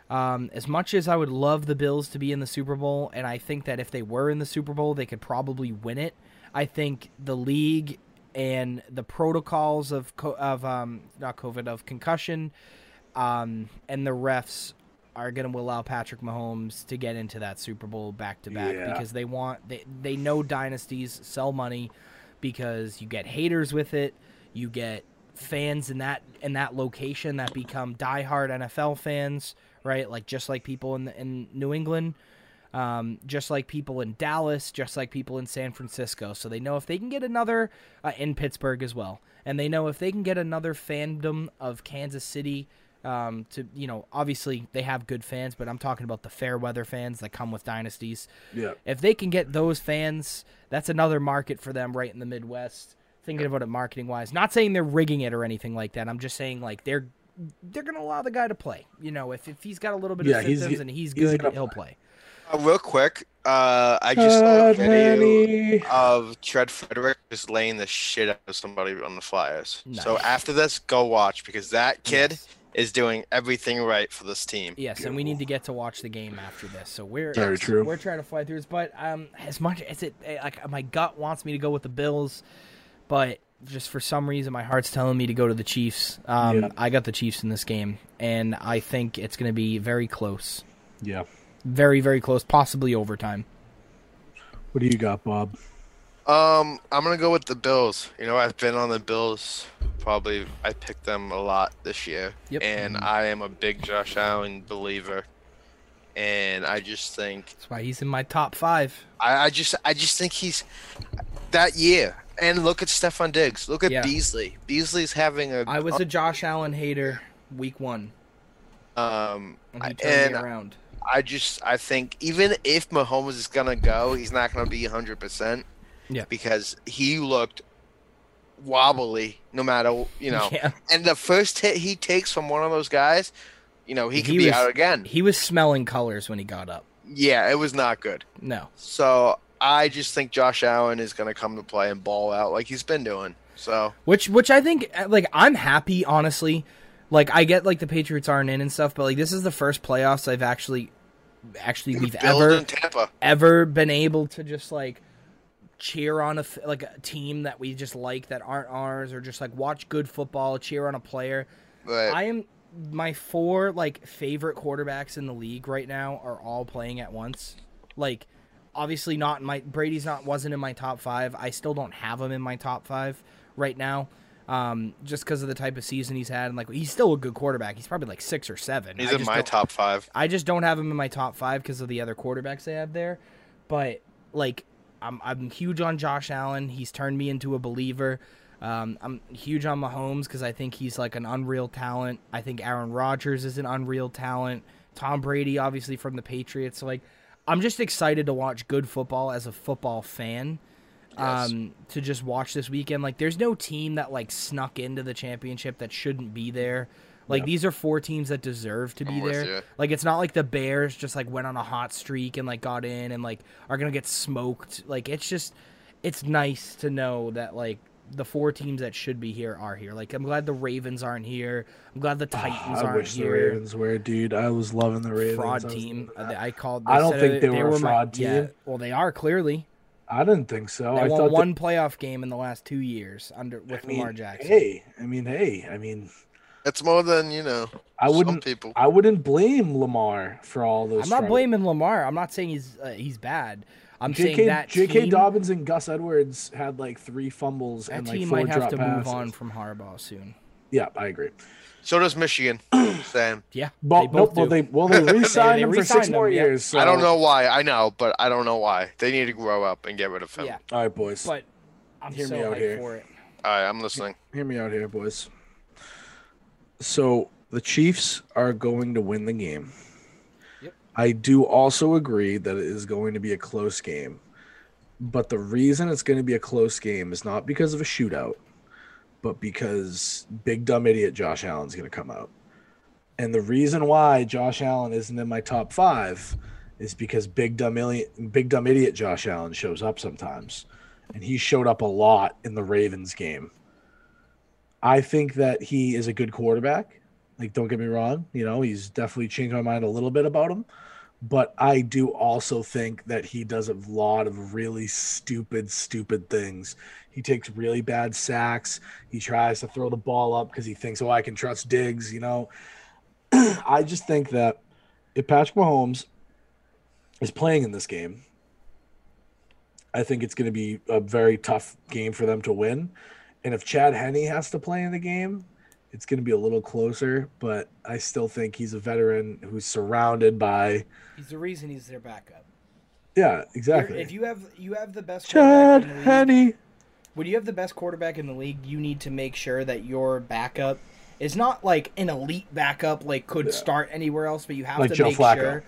Um, as much as I would love the Bills to be in the Super Bowl, and I think that if they were in the Super Bowl, they could probably win it. I think the league and the protocols of co- of um, not COVID of concussion um, and the refs are going to allow Patrick Mahomes to get into that Super Bowl back to back because they want they they know dynasties sell money because you get haters with it, you get fans in that in that location that become diehard NFL fans, right? Like just like people in in New England, um, just like people in Dallas, just like people in San Francisco. So they know if they can get another uh, in Pittsburgh as well, and they know if they can get another fandom of Kansas City. Um, to you know, obviously they have good fans, but I'm talking about the fair weather fans that come with dynasties. Yeah. If they can get those fans, that's another market for them right in the Midwest. Thinking about it marketing wise, not saying they're rigging it or anything like that. I'm just saying like they're they're gonna allow the guy to play. You know, if, if he's got a little bit Yeah, of he's- symptoms and he's he's good, he'll play. Uh, real quick, uh, I just saw a video honey. of Trent Frederic just laying the shit out of somebody on the Flyers. So after this, go watch because that kid Yes. Is doing everything right for this team. Yes, and we need to get to watch the game after this. So we're Very true. We're trying to fly through this, but um, as much as it eh, like my gut wants me to go with the Bills, but just for some reason my heart's telling me to go to the Chiefs. Um, Yeah. I got the Chiefs in this game, and I think it's going to be very close, Yeah. very very close, possibly overtime. What do you got, Bob? Um, I'm gonna go with the Bills. You know, I've been on the Bills. Probably, I picked them a lot this year, Yep. and I am a big Josh Allen believer. And I just think, That's why he's in my top five. I, I just, I just think he's that year. And look at Stefon Diggs. Look at Yeah. Beasley. Beasley's having a. I was a Josh Allen hater week one, um, and he I- turned and around. I just, I think even if Mahomes is gonna go, he's not gonna be 100. percent Yeah. Because he looked wobbly, no matter you know. Yeah. And the first hit he takes from one of those guys, you know, he could He be was- out again. He was smelling colors when he got up. Yeah, it was not good. No. So I just think Josh Allen is going to come to play and ball out like he's been doing. So Which which I think like I'm happy honestly. Like I get like the Patriots aren't in and stuff, but like this is the first playoffs I've actually actually we've ever ever been able to just like cheer on a like a team that we just like that aren't ours or just like watch good football, cheer on a player. But I am my four like favorite quarterbacks in the league right now are all playing at once. Like obviously not my Brady's not wasn't in my top 5. I still don't have him in my top 5 right now. Um, just because of the type of season he's had, and like he's still a good quarterback. He's probably like six or seven. he's in my top five. I just don't have him in my top five because of the other quarterbacks they have there. But like, I'm I'm huge on Josh Allen. He's turned me into a believer. Um, I'm huge on Mahomes because I think he's like an unreal talent. I think Aaron Rodgers is an unreal talent. Tom Brady, obviously from the Patriots. So like, I'm just excited to watch good football as a football fan. Yes. Um, to just watch this weekend. Like, there's no team that like snuck into the championship that shouldn't be there. Like, these are four teams that deserve to be there. you. Like it's not like the Bears just like went on a hot streak and like got in and like are gonna get smoked. Like it's just it's nice to know that like the four teams that should be here are here. Like I'm glad the Ravens aren't here. I'm glad the Titans Ah, I wish the. Ravens were, dude. I was loving the Ravens. Fraud was team. that. I called. I don't think they were a my- fraud Yeah, team. well, they are clearly. I didn't think so. They I won thought one playoff game in the last two years under with That, I mean, Lamar Jackson. hey, I mean, hey, I mean, It's more than you know. I wouldn't, people. I wouldn't blame Lamar for all those. I'm not struggles. blaming Lamar. I'm not saying he's uh, he's bad. I'm J.K. saying that J.K. team, Dobbins and Gus Edwards had like three fumbles that and like team four might have drop to passes. move on from Harbaugh soon. Yeah, I agree. So does Michigan. Sam. Yeah, But they both well, do. they well they re-signed they him for six re-signed more him, yeah. years. So. I don't know why. I know, but I don't know why. They need to grow up and get rid of him. Yeah, All right, boys. but I'm Hear so me out here. for it. All right, I'm listening. Hear me out here, boys. So The Chiefs are going to win the game. Yep. I do also agree that it is going to be a close game. But the reason it's going to be a close game is not because of a shootout, but because big dumb idiot Josh Allen's going to come out. And the reason why Josh Allen isn't in my top five is because big dumb idiot, big dumb idiot Josh Allen shows up sometimes, and he showed up a lot in the Ravens game. I think that he is a good quarterback. Like, don't get me wrong, you know, he's definitely changed my mind a little bit about him. But I do also think that he does a lot of really stupid, stupid things. He takes really bad sacks. He tries to throw the ball up because he thinks, oh, I can trust Diggs, you know. I just think that if Patrick Mahomes is playing in this game, I think it's going to be a very tough game for them to win. And if Chad Henne has to play in the game, it's going to be a little closer. But I still think he's a veteran who's surrounded by, He's the reason he's their backup. yeah, You're- exactly. If you have you have the best Chad quarterback the league, Henne. when you have the best quarterback in the league, you need to make sure that your backup is not like an elite backup, like could start anywhere else, but you have Like to Joe make Flacco. sure,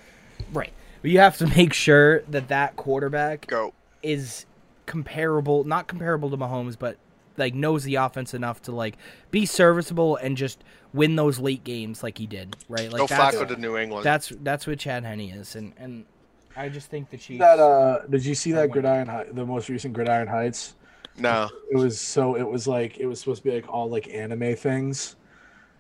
right? But you have to make sure that that quarterback Go. is comparable, not comparable to Mahomes, but like knows the offense enough to like be serviceable and just win those late games like he did, right? Like Go that's Flacco to New England. that's that's what Chad Henne is, and and I just think the Chiefs. That uh, did you see that went- Gridiron Hei- the most recent Gridiron Heights? no. It was so it was like it was supposed to be like all like anime things,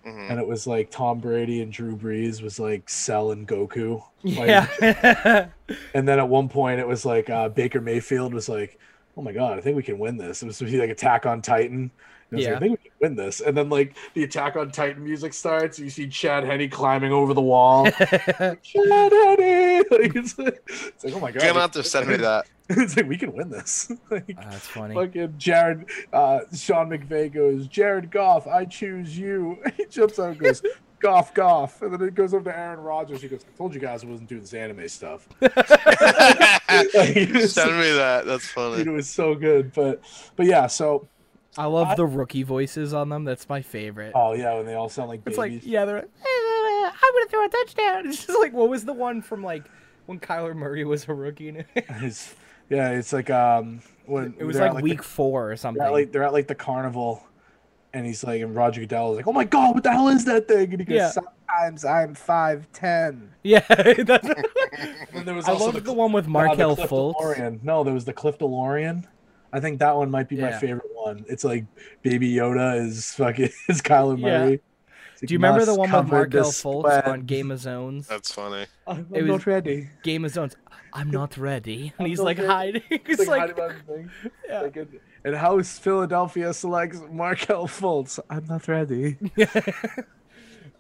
Mhm. and it was like Tom Brady and Drew Brees was like Cell and Goku. Like, yeah. And then at one point it was like uh, Baker Mayfield was like, "Oh my god, I think we can win this." It was supposed to be like Attack on Titan. And it was like, Yeah. I think we can win this. And then like the Attack on Titan music starts. You see Chad Henne climbing over the wall. Chad Henne. Like, it's, like, it's like, oh my god. You're gonna have to send me that. it's like we can win this. like, Ah, that's funny. Fucking Jared, uh, Sean McVay goes, Jared Goff, I choose you. He jumps out and goes, Goff, Goff. And then it goes over to Aaron Rodgers. He goes, I told you guys I wasn't doing this anime stuff. send me that. That's funny. It was so good. But but yeah, so, I love the rookie voices on them. That's my favorite. oh yeah, when they all sound like it's babies. like yeah, they're like, I'm gonna throw a touchdown. It's just like what was the one from like when Kyler Murray was a rookie? It's- yeah, it's like, um, when it was they're at, like the- week four or something. they're at, like, they're at like the carnival. And he's like, and Roger Goodell is like, "Oh my god, what the hell is that thing?" And he goes, Yeah. "Sometimes I'm five ten. yeah, that's, And there was I also love the, the one with uh, Markelle Cliff Fultz. DeLorean. No, there was the Cliff DeLorean. I think that one might be my favorite one. It's like Baby Yoda is fucking is Kyler Yeah. Murray. It's like, Do you remember the one with Markelle the Fultz spread." on Game of Zones? That's funny. I'm It not was- ready. Game of Zones. I'm not ready, and he's like ready. hiding. It's It's like, like, hiding behind the thing. Yeah. Like, and- House Philadelphia selects Markelle Fultz. I'm not ready.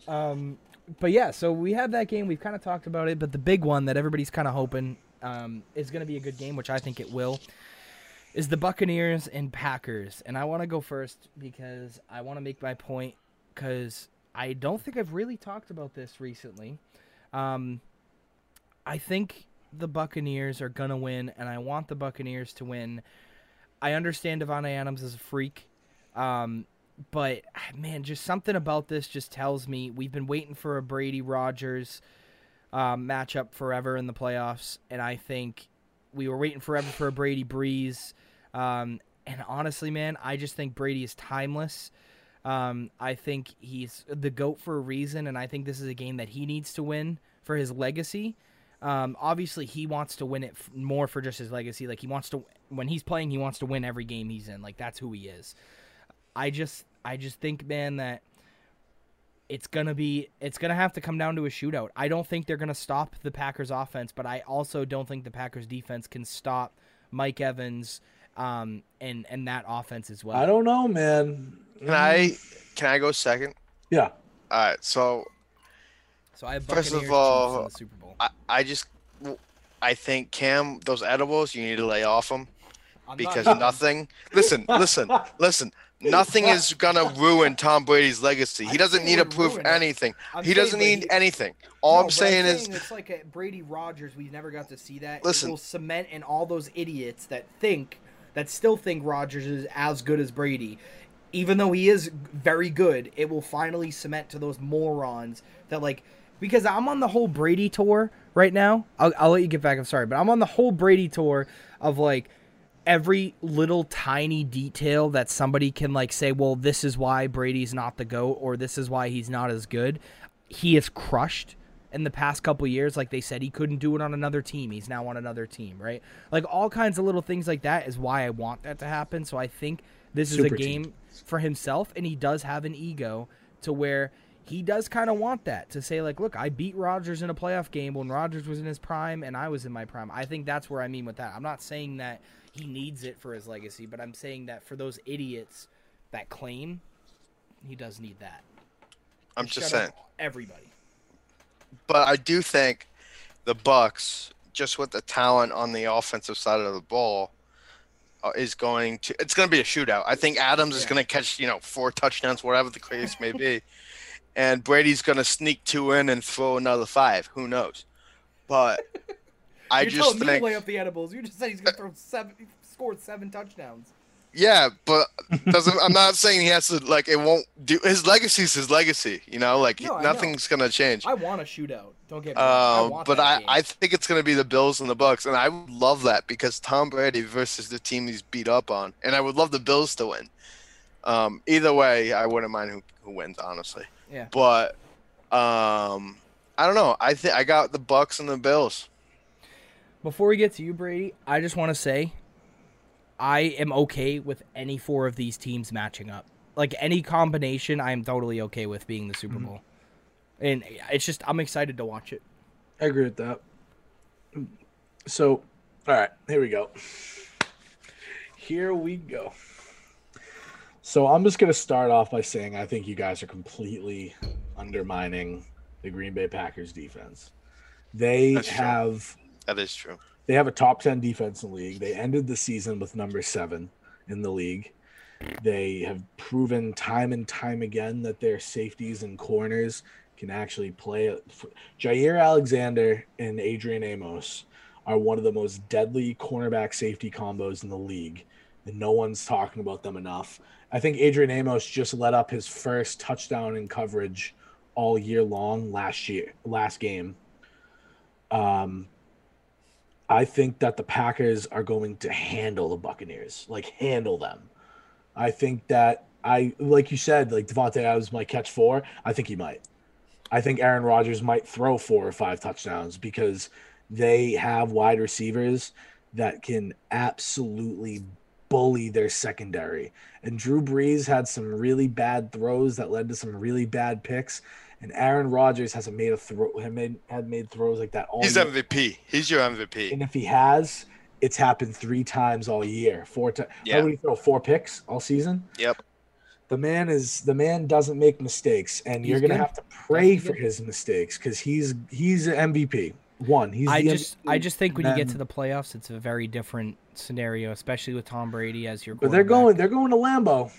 Um, but yeah, so we have that game. We've kind of talked about it, but the big one that everybody's kind of hoping um, is going to be a good game, which I think it will, is the Buccaneers and Packers. And I want to go first because I want to make my point because I don't think I've really talked about this recently. Um, I think the Buccaneers are going to win, and I want the Buccaneers to win. I understand Davante Adams is a freak. Um, but man, just something about this just tells me we've been waiting for a Brady Rodgers um, matchup forever in the playoffs, and I think we were waiting forever for a Brady Brees. Um, and honestly, man, I just think Brady is timeless. Um, I think he's the goat for a reason, and I think this is a game that he needs to win for his legacy. Um, obviously, he wants to win it f- more for just his legacy. Like he wants to, when he's playing, he wants to win every game he's in. Like that's who he is. I just I just think man that it's gonna be it's gonna have to come down to a shootout. I don't think they're gonna stop the Packers offense, but I also don't think the Packers defense can stop Mike Evans um and and that offense as well. I don't know, man. Can I can I go second? Yeah. All right. So so I have First of all, the Super Bowl. I, I just I think Cam those edibles you need to lay off them I'm not because nothing. Listen, listen, listen. Nothing is gonna ruin Tom Brady's legacy. He doesn't need to prove anything. I'm He doesn't need anything. All No, I'm but saying is it's like a Brady Rodgers. We never got to see that. Listen. it will cement in all those idiots that think that still think Rodgers is as good as Brady. even though he is very good, it will finally cement to those morons that like because I'm on the whole Brady tour right now. I'll, I'll let you get back. I'm sorry, but I'm on the whole Brady tour of like every little tiny detail that somebody can like say, well, this is why Brady's not the goat or this is why he's not as good. He is crushed in the past couple years. Like they said, he couldn't do it on another team. He's now on another team, right? Like all kinds of little things like that is why I want that to happen. So I think this is Super a team. game for himself, and he does have an ego to where he does kind of want that to say like, look, I beat Rodgers in a playoff game when Rodgers was in his prime and I was in my prime. I think that's where I mean with that. I'm not saying that he needs it for his legacy, but I'm saying that for those idiots that claim he does need that. I'm just saying. everybody. but I do think the Bucks, just with the talent on the offensive side of the ball, uh, is going to. It's going to be a shootout. I think Adams is going to catch you know four touchdowns, whatever the case may be, and Brady's going to sneak two in and throw another five. Who knows? But I You're just telling me to think, lay up the edibles. You just said he's gonna throw seven, he scored seven touchdowns. yeah, but doesn't. I'm not saying he has to like. It won't do. His legacy's his legacy. You know, like No, I know. nothing's going to change. I want a shootout. Don't get me wrong. I Um, want but I, game. I think it's going to be the Bills and the Bucks, and I would love that because Tom Brady versus the team he's beat up on, and I would love the Bills to win. Um, either way, I wouldn't mind who, who wins, honestly. Yeah. But um, I don't know. I think I got the Bucks and the Bills. Before we get to you, Brady, I just want to say I am okay with any four of these teams matching up. Like any combination, I am totally okay with being the Super mm-hmm. Bowl. And it's just I'm excited to watch it. I agree with that. So, all right, here we go. Here we go. So I'm just gonna start off by saying I think you guys are completely undermining the Green Bay Packers defense. They That's true. have That is true. they have a top 10 defense in the league. They ended the season with number seven in the league. They have proven time and time again that their safeties and corners can actually play. Jaire Alexander and Adrian Amos are one of the most deadly cornerback safety combos in the league, and no one's talking about them enough. I think Adrian Amos just let up his first touchdown in coverage all year long last year, last game. Um, I think that the Packers are going to handle the Buccaneers, like handle them. I think that I, like you said, like Davante Adams might catch four. I think he might. I think Aaron Rodgers might throw four or five touchdowns because they have wide receivers that can absolutely bully their secondary. And Drew Brees had some really bad throws that led to some really bad picks. And Aaron Rodgers hasn't made a throw had made had made throws like that all He's year. MVP. He's your MVP. And if he has, it's happened three times all year. Four times. Yeah. How would he throw four picks all season? Yep. The man is the man doesn't make mistakes, and you're gonna good. have to pray for his mistakes because he's he's an MVP. One, he's I the just I just think when you get to the playoffs, it's a very different scenario, especially with Tom Brady as your. But they're going. They're going to Lambeau.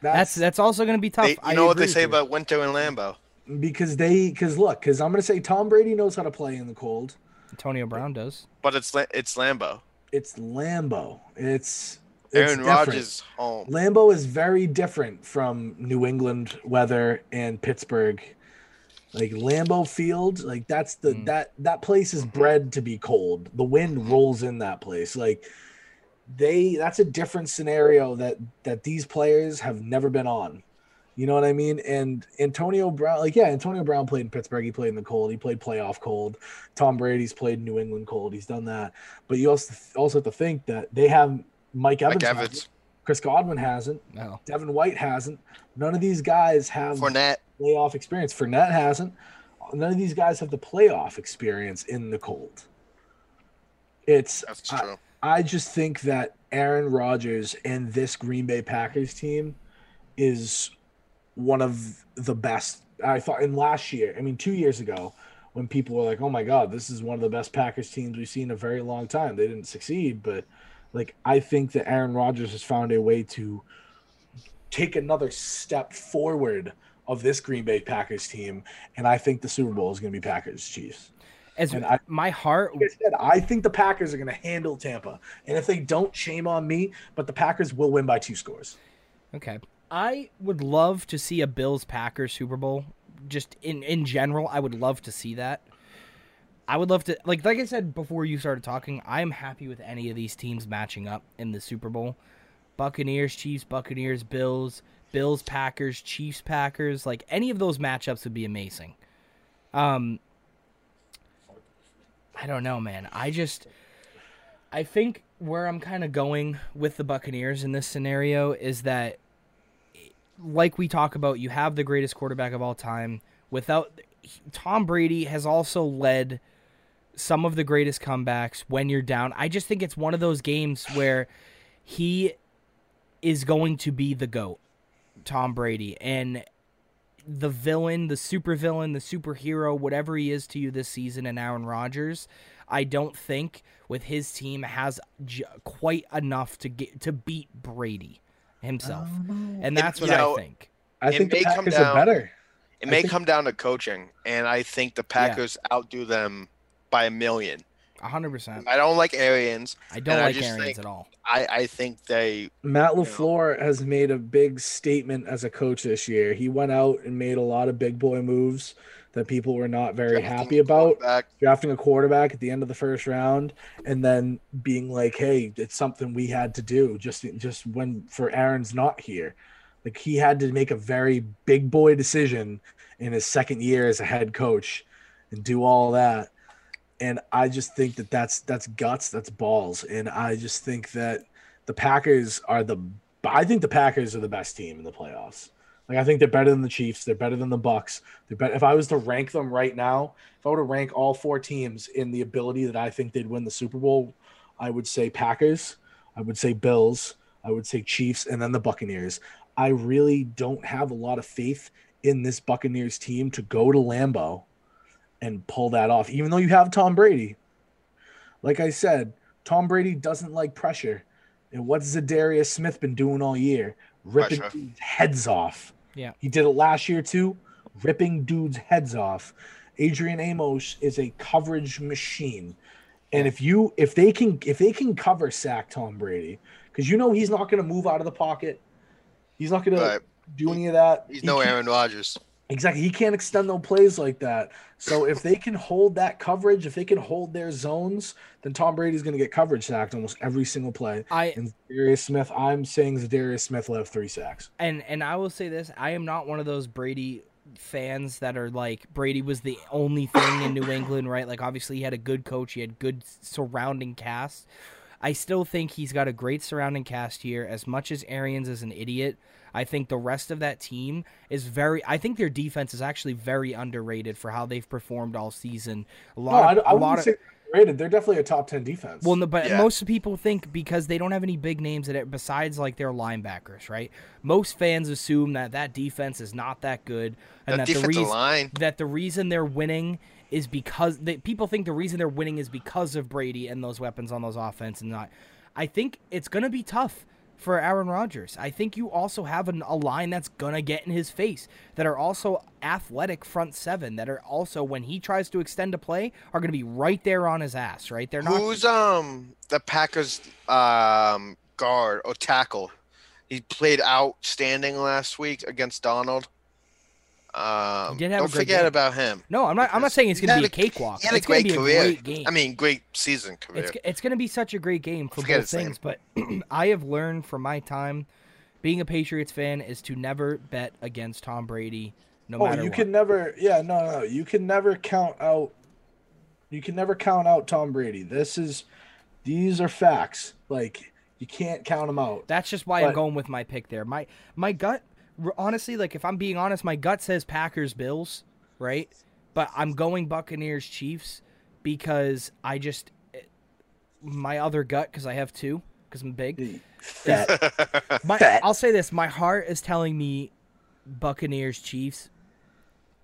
That's that's also going to be tough. They, you I know what they Mm-hmm. say you. about Winter and Lambeau? because they because look because I'm gonna say Tom Brady knows how to play in the cold. Antonio Brown does. But it's it's Lambeau. It's Lambeau. It's, it's Aaron. Rodgers home. Lambeau is very different from New England weather and Pittsburgh. Like Lambeau Field, like that's the Mm. that that place is bred to be cold. The wind rolls in that place. Like they that's a different scenario that that these players have never been on. You know what I mean? And Antonio Brown, like yeah, Antonio Brown played in Pittsburgh. He played in the cold. He played playoff cold. Tom Brady's played New England cold. He's done that. But you also also have to think that they have Mike Evans. Mike. Evans, Chris Godwin hasn't. No. Devin White hasn't. None of these guys have Fournette. playoff experience. Fournette hasn't. None of these guys have the playoff experience in the cold. It's That's true. I just think that Aaron Rodgers and this Green Bay Packers team is one of the best. I thought in last year, I mean, two years ago, when people were like, oh my God, this is one of the best Packers teams we've seen in a very long time. They didn't succeed, but like, I think that Aaron Rodgers has found a way to take another step forward of this Green Bay Packers team. And I think the Super Bowl is going to be Packers Chiefs. As I- my heart, Like I said, I think the Packers are going to handle Tampa. And if they don't, shame on me, but the Packers will win by two scores. Okay. I would love to see a Bills Packers Super Bowl. Just in in general, I would love to see that. I would love to like like I said before you started talking, I am happy with any of these teams matching up in the Super Bowl. Buccaneers, Chiefs, Buccaneers, Bills, Bills, Packers, Chiefs, Packers, like any of those matchups would be amazing. Um I don't know, man. I just I think where I'm kind of going with the Buccaneers in this scenario is that like we talk about, you have the greatest quarterback of all time. Without Tom Brady has also led some of the greatest comebacks when you're down. I just think it's one of those games where he is going to be the goat, Tom Brady, and the villain, the super villain, the superhero, whatever he is to you this season, and Aaron Rodgers. I don't think with his team has j- quite enough to get to beat Brady himself, oh, and that's what you know, I think. I It think the may come Packers down- are better. It may think- come down to coaching, and I think the Packers outdo them by a million. Hundred percent. I don't like Arians. I don't and I like just Arians think- at all. I, I think they Matt LaFleur has made a big statement as a coach this year. He went out and made a lot of big boy moves that people were not very drafting happy about. Drafting a quarterback at the end of the first round and then being like, "Hey, it's something we had to do just just when for Aaron's not here." Like he had to make a very big boy decision in his second year as a head coach and do all that. And I just think that that's that's guts, that's balls, and I just think that the Packers are the I think the Packers are the best team in the playoffs. Like I think they're better than the Chiefs, they're better than the Bucks. They're better. If I was to rank them right now, if I were to rank all four teams in the ability that I think they'd win the Super Bowl, I would say Packers, I would say Bills, I would say Chiefs, and then the Buccaneers. I really don't have a lot of faith in this Buccaneers team to go to Lambeau and pull that off, even though you have Tom Brady. Like I said, Tom Brady doesn't like pressure. And what's Za'Darius Smith been doing all year? Ripping Pressure. dudes' heads off. Yeah. He did it last year too, ripping dudes' heads off. Adrian Amos is a coverage machine. And if you if they can if they can cover sack Tom Brady, because you know he's not gonna move out of the pocket. He's not gonna But do any of that. he's He no can't- Aaron Rodgers. Exactly. He can't extend no plays like that. So if they can hold that coverage, if they can hold their zones, then Tom Brady's going to get coverage sacked almost every single play. I And Darius Smith, I'm saying Darius Smith will have three sacks. and and I will say this: I am not one of those Brady fans that are like Brady was the only thing in New England, right? Like obviously he had a good coach, he had good surrounding cast. I still think he's got a great surrounding cast here. As much as Arians is an idiot, I think the rest of that team is very. I think their defense is actually very underrated for how they've performed all season. A lot, I, of, I a wouldn't lot of say they're rated. They're definitely a top 10 defense. well, no, but Yeah. most people think because they don't have any big names that it, besides like their linebackers, right? Most fans assume that that defense is not that good, and That that, the reason line. that the reason they're winning is because they, people think the reason they're winning is because of Brady and those weapons on those offense and not. I think it's gonna be tough for Aaron Rodgers. I think you also have an, a line that's gonna get in his face that are also athletic front seven that are also when he tries to extend a play are gonna be right there on his ass. Right? They're not. Who's um the Packers um guard or tackle? He played outstanding last week against Donald. Um, did have a don't great forget game. about him. No, I'm not. I'm not saying it's going to be a cakewalk. He had a it's going great to be career. a great game. I mean, great season career. it's it's going to be such a great game for Forget both his name. things. But I have learned from my time being a Patriots fan is to never bet against Tom Brady, no oh, matter you what. can never, yeah, no, no, you can never count out, you can never count out Tom Brady. This is, these are facts. Like, you can't count them out. That's just why I'm going with my pick there. My my gut, r- honestly, like if I'm being honest, my gut says Packers Bills, right? But I'm going Buccaneers Chiefs because I just eh, my other gut because I have two because I'm big. Fat. My, Fat. I'll say this: my heart is telling me Buccaneers Chiefs,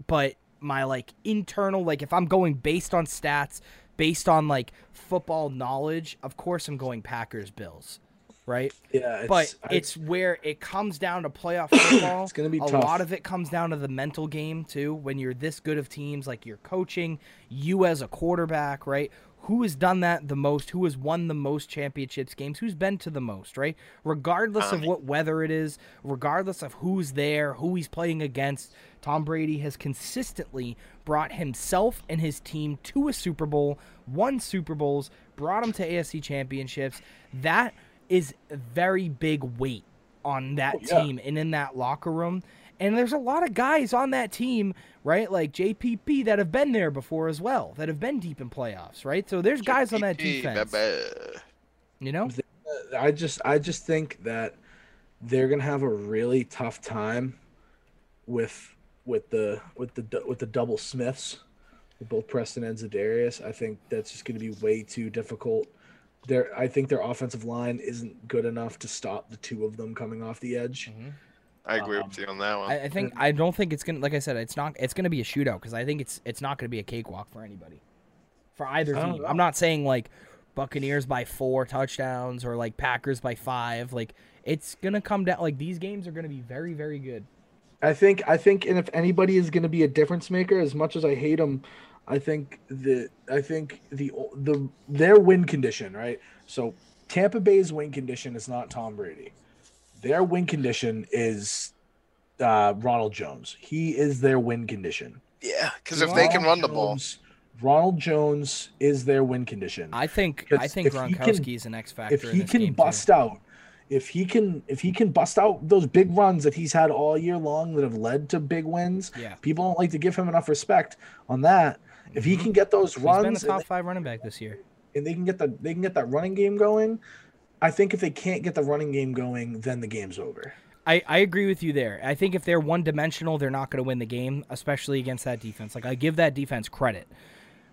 but my like internal like if I'm going based on stats, based on like football knowledge, of course I'm going Packers Bills, right? yeah, it's, but I- it's where it comes down to playoff football. It's gonna be a tough. lot of it comes down to the mental game too. When you're this good of teams, like you're coaching, you as a quarterback, right? who has done that the most, who has won the most championships games, who's been to the most, right? Regardless of um, what weather it is, regardless of who's there, who he's playing against, Tom Brady has consistently brought himself and his team to a Super Bowl, won Super Bowls, brought them to AFC championships. That is a very big weight on that Oh, yeah. team and in that locker room. And there's a lot of guys on that team, right? Like JPP that have been there before as well, that have been deep in playoffs, right? So there's guys on that GPP, defense, baby. you know? I just I just think that they're gonna have a really tough time with with the with the with the double Smiths, with both Preston and Za'Darius. I think that's just gonna be way too difficult. Their I think their offensive line isn't good enough to stop the two of them coming off the edge. I agree Um, with you on that one. I, I think I don't think it's gonna like I said, it's not it's gonna be a shootout because I think it's it's not gonna be a cakewalk for anybody. For either team. Know. I'm not saying like Buccaneers by four touchdowns or like Packers by five. Like it's gonna come down like these games are gonna be very, very good. I think I think, and if anybody is going to be a difference maker, as much as I hate them, I think the I think the the their win condition, right? So Tampa Bay's win condition is not Tom Brady. Their win condition is uh, Ronald Jones. He is their win condition. yeah, because if they can Ronald run the ball, Ronald Jones is their win condition. I think I think if Gronkowski is an X factor. if in he this can game, too. bust out if he can if he can bust out those big runs that he's had all year long that have led to big wins Yeah. people don't like to give him enough respect on that if he can get those Mm-hmm. He's been the top five running back this year. and they can get the they can get that running game going i think if they can't get the running game going then the game's over I, I agree with you there. I think if they're one dimensional, they're not going to win the game, especially against that defense. Like I give that defense credit.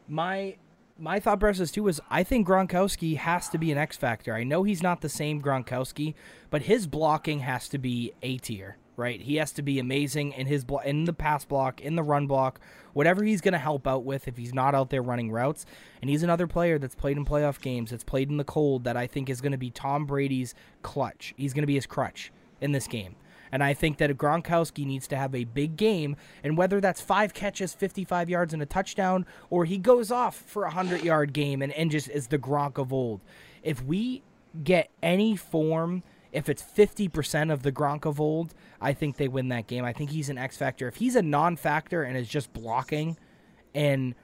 My my thought process too is I think Gronkowski has to be an X factor. I know he's not the same Gronkowski, but his blocking has to be A tier, right? He has to be amazing in his blo- in the pass block, in the run block, whatever he's going to help out with if he's not out there running routes. And he's another player that's played in playoff games, that's played in the cold that I think is going to be Tom Brady's clutch. He's going to be his crutch in this game. And I think that Gronkowski needs to have a big game, and whether that's five catches, 55 yards, and a touchdown, or he goes off for a 100 yard game and, and just is the Gronk of old. If we get any form, if it's 50% of the Gronk of old, I think they win that game. I think he's an X factor. If he's a non factor and is just blocking and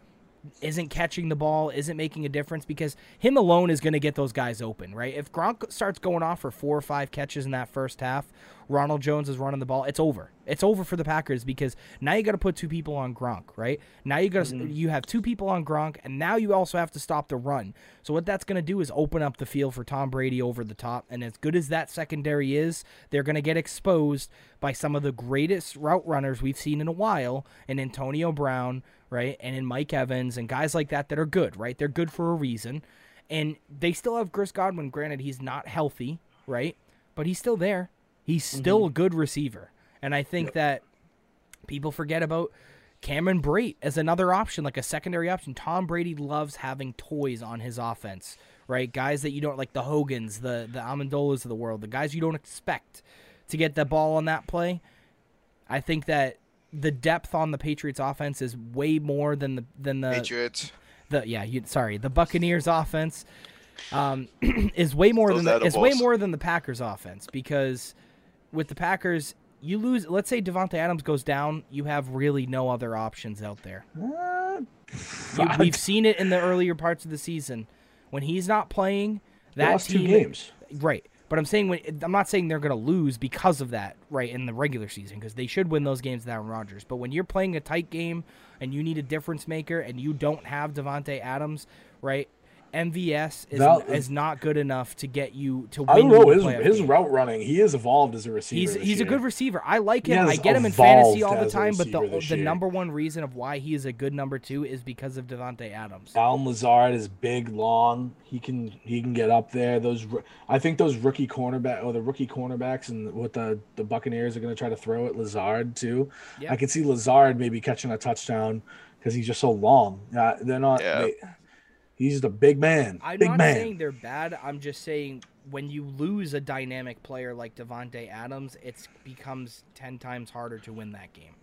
isn't catching the ball, isn't making a difference because him alone is going to get those guys open, right? If Gronk starts going off for four or five catches in that first half, Ronald Jones is running the ball, it's over. It's over for the Packers because now you got to put two people on Gronk, right? Now you got to mm-hmm. you have two people on Gronk and now you also have to stop the run. So what that's going to do is open up the field for Tom Brady over the top and as good as that secondary is, they're going to get exposed by some of the greatest route runners we've seen in a while in Antonio Brown, right? And in Mike Evans and guys like that that are good, right? They're good for a reason. And they still have Chris Godwin. Granted, he's not healthy, right? But he's still there. He's still a good receiver. And I think that people forget about Cameron Brate as another option, like a secondary option. Tom Brady loves having toys on his offense, right? Guys that you don't like the Hogans, the the Amendolas of the world, the guys you don't expect to get the ball on that play. I think that the depth on the Patriots offense is way more than the than the Patriots. the yeah you sorry the Buccaneers offense um, is way more Those than the, is way more than the Packers offense because with the Packers you lose let's say Davante Adams goes down you have really no other options out there. You, we've seen it in the earlier parts of the season when he's not playing that lost team two games right. But I'm saying when I'm not saying they're going to lose because of that, right, in the regular season because they should win those games without Aaron Rodgers. But when you're playing a tight game and you need a difference maker and you don't have Davante Adams, right? MVS is, Val- is not good enough to get you to win. i don't know his, his game. route running he has evolved as a receiver He's this he's a good receiver. I like him. I get him in fantasy all the time, but the the number one reason of why he is a good number two is because of Davante Adams. Allen Lazard is big, long. He can he can get up there. Those I think those rookie cornerback or the rookie cornerbacks and what the the Buccaneers are going to try to throw at Lazard too. Yeah. I can see Lazard maybe catching a touchdown because he's just so long. Uh, they're not. Yeah. They, he's a big man. I'm big not man. saying they're bad. I'm just saying when you lose a dynamic player like Davante Adams, it becomes ten times harder to win that game.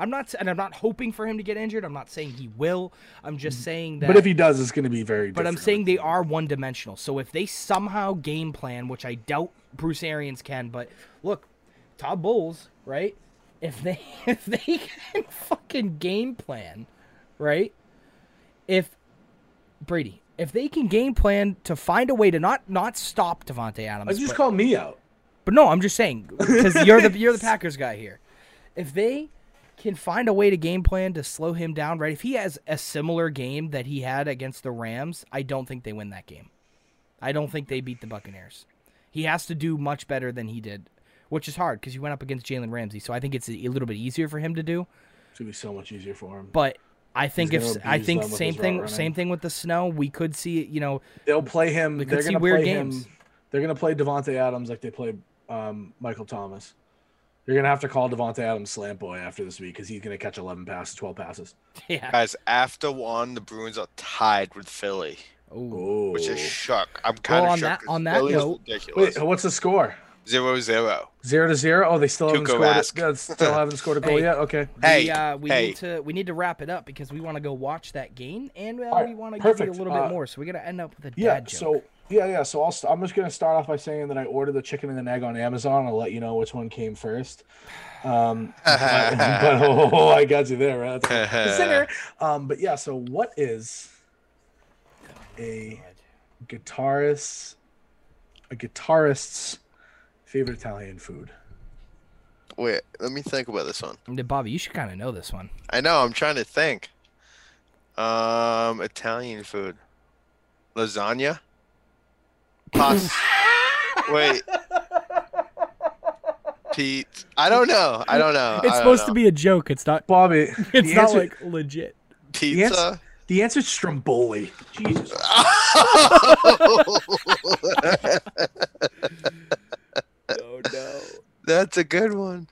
I'm not, and I'm not hoping for him to get injured. I'm not saying he will. I'm just mm. saying that. But if he does, it's going to be very. But I'm saying they are one dimensional. So if they somehow game plan, which I doubt Bruce Arians can, but look, Todd Bowles, right? If they if they can fucking game plan, right? If Brady, if they can game plan to find a way to not not stop Davante Adams, I just but, call me out. but no, I'm just saying because you're the you're the Packers guy here. If they can find a way to game plan to slow him down, right? If he has a similar game that he had against the Rams, I don't think they win that game. I don't think they beat the Buccaneers. He has to do much better than he did, which is hard because he went up against Jalen Ramsey. So I think it's a, a little bit easier for him to do. It's to be so much easier for him. But I think if I think same thing running. same thing with the snow, we could see you know They'll play him. We could They're see going to weird play games. him. They're going to play Davante Adams like they play um, Michael Thomas. You're going to have to call Davante Adams slant boy after this week because he's going to catch 11 passes, 12 passes. yeah. Guys, after one, the Bruins are tied with Philly, Ooh. Oh, which is shook. I'm kind Well, of on shook. that- on that Philly's note- ridiculous. wait. What's the score? Zero zero. Zero to zero. Oh, they still haven't Tuukka scored. Rask. It. Yeah, still haven't scored a goal Hey. yet. Okay. Hey, we, uh, we hey. need to we need to wrap it up because we want to go watch that game and uh, Alright, we want to give you a perfect. little bit Uh, more. So we're gonna end up with a Yeah. dad joke. So yeah, yeah. So I'll. St- I'm just gonna start off by saying that I ordered the chicken and an egg on Amazon. I'll let you know which one came first. Um, but, but- oh, I got you there, right? That's. Um, but yeah. So what is a guitarist? A guitarist's favorite Italian food? Wait, let me think about this one. Bobby, you should kind of know this one. I know. I'm trying to think. Um, Italian food. Lasagna. Pasta. Wait. Pete. I don't know. I don't know. It's supposed to be a joke. It's not. Bobby, It's the not answer, like legit. pizza. the answer's Stromboli. Jesus. That's a good one.